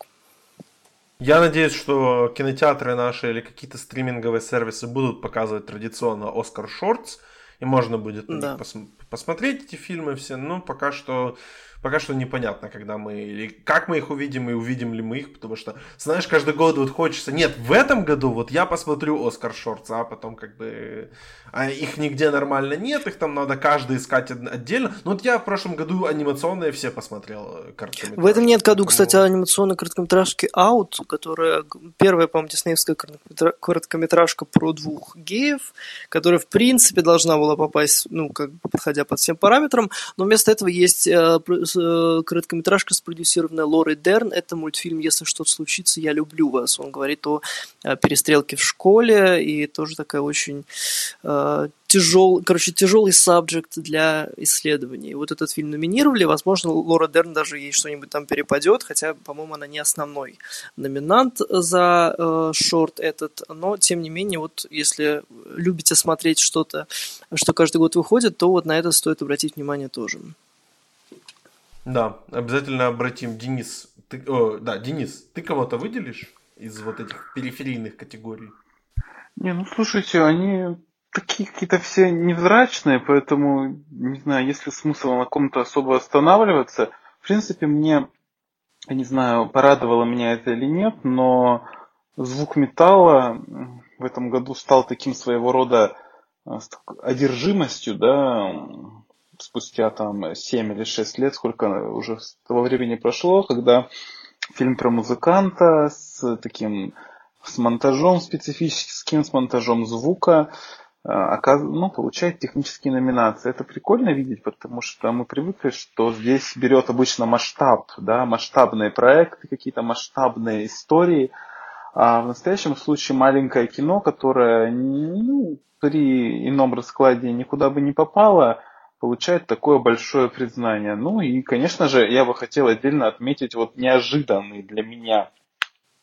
Я надеюсь, что кинотеатры наши или какие-то стриминговые сервисы будут показывать традиционно Оскар Шортс, и можно будет Да. пос- посмотреть эти фильмы все, но пока что, пока что непонятно, когда мы, или как мы их увидим, и увидим ли мы их, потому что, знаешь, каждый год вот хочется, нет, в этом году вот я посмотрю Оскар Шортс, а потом как бы, а их нигде нормально нет, их там надо каждый искать отдельно, ну вот я в прошлом году анимационные все посмотрел э, короткометражки, В этом нет году, кстати, анимационной короткометражки «Out», которая первая, по-моему, диснеевская короткометра- короткометражка про двух геев, которая, в принципе, должна была попасть, ну, как бы подходя под всем параметрам, но вместо этого есть э, короткометражка, спродюсированная Лорой Дерн. Это мультфильм «Если что-то случится, я люблю вас». Он говорит о э, перестрелке в школе, и тоже такая очень э, тяжелый, короче, тяжелый сабжект для исследований. Вот этот фильм номинировали, возможно, Лора Дерн даже ей что-нибудь там перепадет, хотя, по-моему, она не основной номинант за э, шорт этот, но, тем не менее, вот если любите смотреть что-то, что каждый год выходит, то вот на это стоит обратить внимание тоже. Да, обязательно обратим. Денис, ты, о, да, Денис, ты кого-то выделишь из вот этих периферийных категорий? Не, ну слушайте, они такие какие-то все невзрачные, поэтому, не знаю, есть ли смысл на ком-то особо останавливаться. В принципе, мне, я не знаю, порадовало меня это или нет, но звук металла в этом году стал таким своего рода э, одержимостью, да, спустя там 7 или 6 лет, сколько уже с того времени прошло, когда фильм про музыканта с таким с монтажом специфическим, с монтажом звука, э, ну, получает технические номинации. Это прикольно видеть, потому что мы привыкли, что здесь берет обычно масштаб, да, масштабные проекты, какие-то масштабные истории. А в настоящем случае маленькое кино, которое ну, при ином раскладе никуда бы не попало, получает такое большое признание. Ну и, конечно же, я бы хотел отдельно отметить вот неожиданный для меня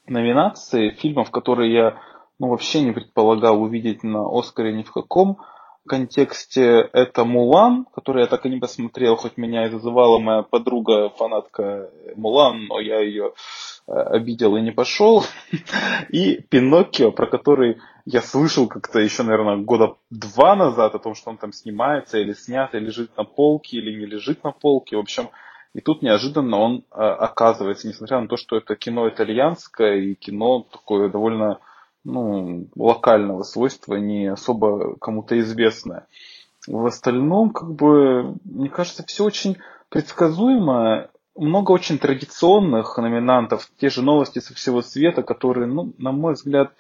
номинации фильмов, которые я ну, вообще не предполагал увидеть на Оскаре ни в каком контексте. Это «Мулан», который я так и не посмотрел, хоть меня и зазывала моя подруга, фанатка «Мулан», но я ее обидел и не пошел. И «Пиноккио», про который я слышал как-то еще, наверное, года два назад о том, что он там снимается или снят, или лежит на полке, или не лежит на полке. В общем, и тут неожиданно он э, оказывается, несмотря на то, что это кино итальянское и кино такое довольно ну, локального свойства, не особо кому-то известное. В остальном, как бы, мне кажется, все очень предсказуемо. Много очень традиционных номинантов, те же новости со всего света, которые, ну, на мой взгляд,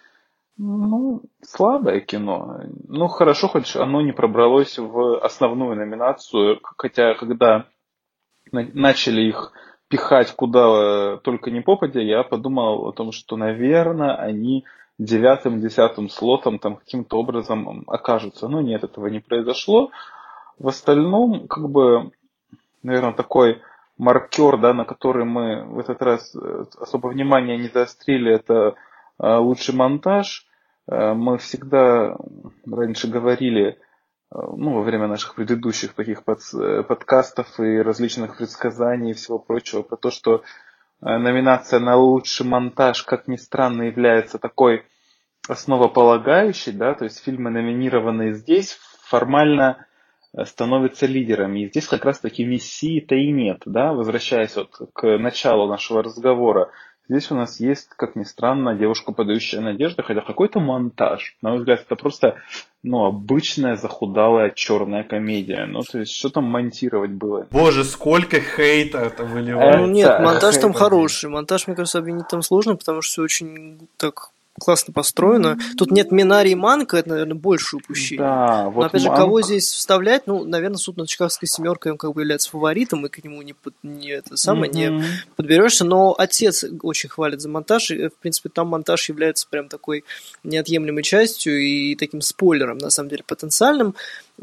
ну, слабое кино. Ну, хорошо, хоть оно не пробралось в основную номинацию, хотя когда начали их пихать куда только не попадя, я подумал о том, что, наверное, они девятым, десятым слотом там каким-то образом окажутся. Но нет, этого не произошло. В остальном, как бы, наверное, такой маркер, да, на который мы в этот раз э, особо внимания не заострили, это э, лучший монтаж. Э, мы всегда раньше говорили, ну, во время наших предыдущих таких под, подкастов и различных предсказаний и всего прочего, про то, что номинация на лучший монтаж, как ни странно, является такой основополагающей, да, то есть фильмы, номинированные здесь, формально становятся лидерами. И здесь как раз таки мессии-то и нет, да, возвращаясь вот к началу нашего разговора. Здесь у нас есть, как ни странно, девушка, подающая надежды, хотя какой-то монтаж. На мой взгляд, это просто ну, обычная захудалая черная комедия. Ну, то есть, что там монтировать было? Боже, сколько хейта это выливается. Ну, нет, монтаж там хороший. Монтаж, мне кажется, обвинить там сложно, потому что все очень так классно построено. Тут нет Минари и Манка, это, наверное, больше упущение. Да, вот Но, опять же, кого здесь вставлять? Ну, наверное, суд над Чикагской семеркой, он как бы является фаворитом, и к нему не, под, не, это самое, mm-hmm. не подберешься. Но отец очень хвалит за монтаж, и, в принципе, там монтаж является прям такой неотъемлемой частью и таким спойлером, на самом деле, потенциальным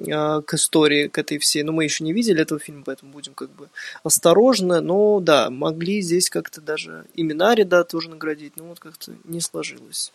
к истории, к этой всей. Но мы еще не видели этого фильма, поэтому будем как бы осторожны. Но да, могли здесь как-то даже имена да, тоже наградить, но вот как-то не сложилось.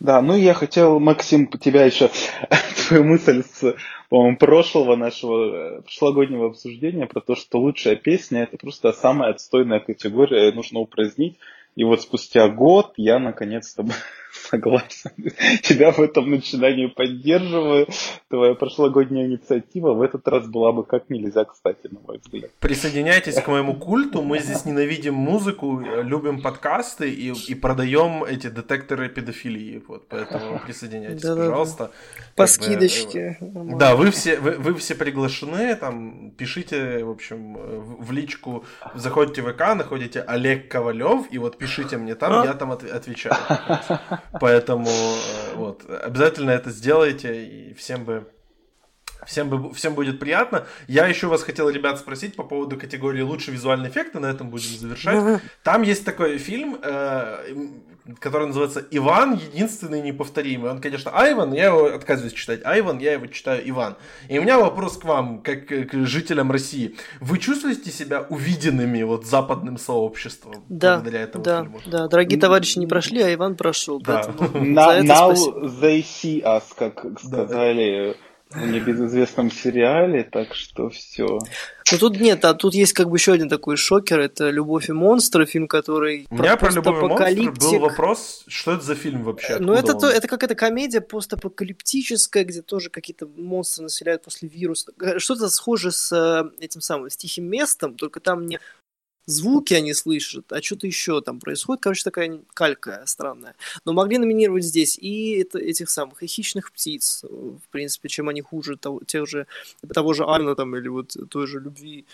Да, ну я хотел, Максим, тебя еще твою мысль с, по-моему, прошлого нашего прошлогоднего обсуждения про то, что лучшая песня это просто самая отстойная категория, нужно упразднить. И вот спустя год я наконец-то согласен. Тебя в этом начинании поддерживаю. Твоя прошлогодняя инициатива в этот раз была бы как нельзя, кстати, на мой взгляд. Присоединяйтесь к моему культу. Мы здесь ненавидим музыку, любим подкасты и, и продаем эти детекторы педофилии. Вот, поэтому присоединяйтесь, да, пожалуйста. По скидочке. Да, вы все, вы, вы все приглашены. Там пишите, в общем, в личку, заходите в ВК, находите Олег Ковалев, и вот пишите мне там, а? я там отвечаю. Поэтому э, вот, обязательно это сделайте, и всем бы Всем, бы, всем будет приятно. Я еще вас хотел, ребят, спросить по поводу категории лучший визуальный эффект, и на этом будем завершать. Там есть такой фильм, э, который называется «Иван. Единственный неповторимый». Он, конечно, Айван, я его отказываюсь читать Айван, я его читаю Иван. И у меня вопрос к вам, как к жителям России. Вы чувствуете себя увиденными вот западным сообществом да, благодаря этому да, фильму? Да, дорогие товарищи не прошли, а Иван прошел. Да. Now they see us, как сказали в небезызвестном сериале, так что все. Ну тут нет, а тут есть как бы еще один такой шокер, это «Любовь и монстры», фильм, который У меня про «Любовь и монстры» был вопрос, что это за фильм вообще? Ну это, то, это какая-то комедия постапокалиптическая, где тоже какие-то монстры населяют после вируса. Что-то схоже с э, этим самым, с «Тихим местом», только там не звуки они слышат, а что-то еще там происходит. Короче, такая калька странная. Но могли номинировать здесь и это, этих самых, и хищных птиц, в принципе, чем они хуже того, тех же, того же Арна там или вот той же любви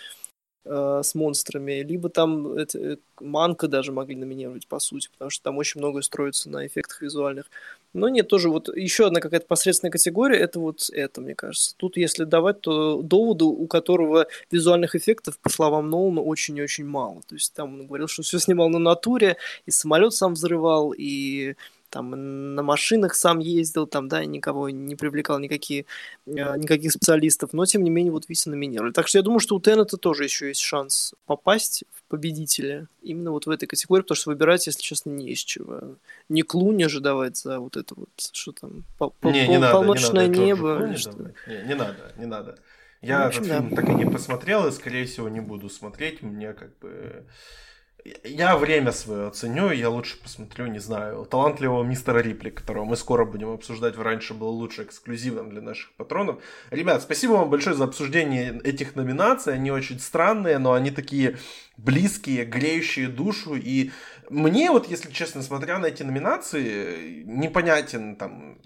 э, с монстрами, либо там это, э, Манка даже могли номинировать, по сути, потому что там очень многое строится на эффектах визуальных. Но нет, тоже вот еще одна какая-то посредственная категория, это вот это, мне кажется. Тут, если давать, то доводу, у которого визуальных эффектов, по словам Нолана, очень и очень мало. То есть там он говорил, что все снимал на натуре, и самолет сам взрывал, и там на машинах сам ездил, там, да, никого не привлекал, никакие, э, никаких специалистов, но, тем не менее, вот Виса номинировали. Так что я думаю, что у Теннета тоже еще есть шанс попасть в победителя именно вот в этой категории, потому что выбирать, если честно, не из чего. Не Клуни же давать за вот это вот, что там, по, не, не надо, полночное не надо, небо. Не, не, не надо, не надо. Я ну, этот фильм да. так и не посмотрел, и, скорее всего, не буду смотреть. Мне как бы я время свое оценю, я лучше посмотрю, не знаю, талантливого мистера Рипли, которого мы скоро будем обсуждать, раньше был лучше эксклюзивом для наших патронов. Ребят, спасибо вам большое за обсуждение этих номинаций, они очень странные, но они такие близкие, греющие душу, и мне вот, если честно, смотря на эти номинации, непонятен там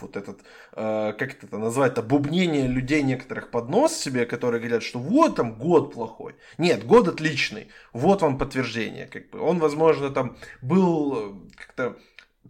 вот этот, э, как это назвать-то, бубнение людей некоторых под нос себе, которые говорят, что вот там год плохой. Нет, год отличный. Вот вам подтверждение. Как бы. Он, возможно, там был э, как-то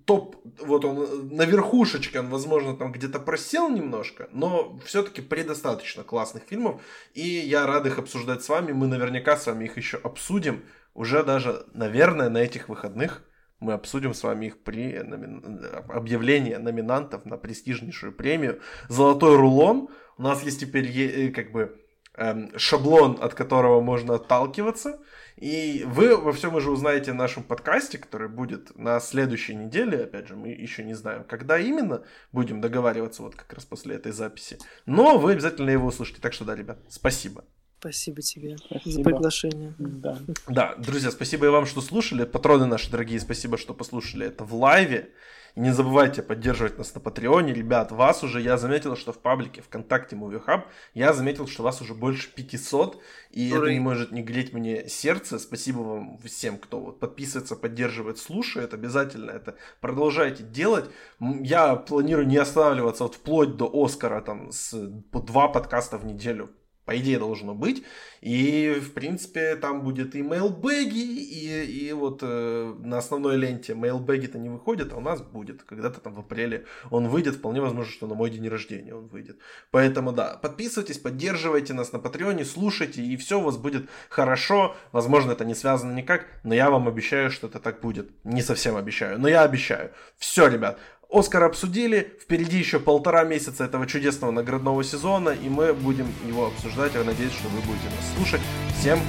топ, вот он на верхушечке, он, возможно, там где-то просел немножко, но все-таки предостаточно классных фильмов, и я рад их обсуждать с вами, мы наверняка с вами их еще обсудим, уже даже, наверное, на этих выходных, мы обсудим с вами их при номи... объявлении номинантов на престижнейшую премию. Золотой рулон. У нас есть теперь э, как бы эм, шаблон, от которого можно отталкиваться. И вы во всем уже узнаете в нашем подкасте, который будет на следующей неделе. Опять же, мы еще не знаем, когда именно. Будем договариваться вот как раз после этой записи. Но вы обязательно его услышите. Так что да, ребят, спасибо. Спасибо тебе спасибо. за приглашение. Да. да, друзья, спасибо и вам, что слушали. Патроны наши дорогие, спасибо, что послушали это в лайве. И не забывайте поддерживать нас на Патреоне. Ребят, вас уже, я заметил, что в паблике ВКонтакте Movie Hub, я заметил, что вас уже больше 500, и Ура. это не может не греть мне сердце. Спасибо вам всем, кто вот подписывается, поддерживает, слушает. Обязательно это продолжайте делать. Я планирую не останавливаться вот вплоть до Оскара, там, с по два подкаста в неделю по идее должно быть. И, в принципе, там будет и мейлбэги, и, и вот э, на основной ленте мейлбэги-то не выходят, а у нас будет. Когда-то там в апреле он выйдет, вполне возможно, что на мой день рождения он выйдет. Поэтому, да, подписывайтесь, поддерживайте нас на Патреоне, слушайте, и все у вас будет хорошо. Возможно, это не связано никак, но я вам обещаю, что это так будет. Не совсем обещаю, но я обещаю. Все, ребят, Оскар обсудили, впереди еще полтора месяца этого чудесного наградного сезона, и мы будем его обсуждать. Я надеюсь, что вы будете нас слушать. Всем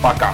пока!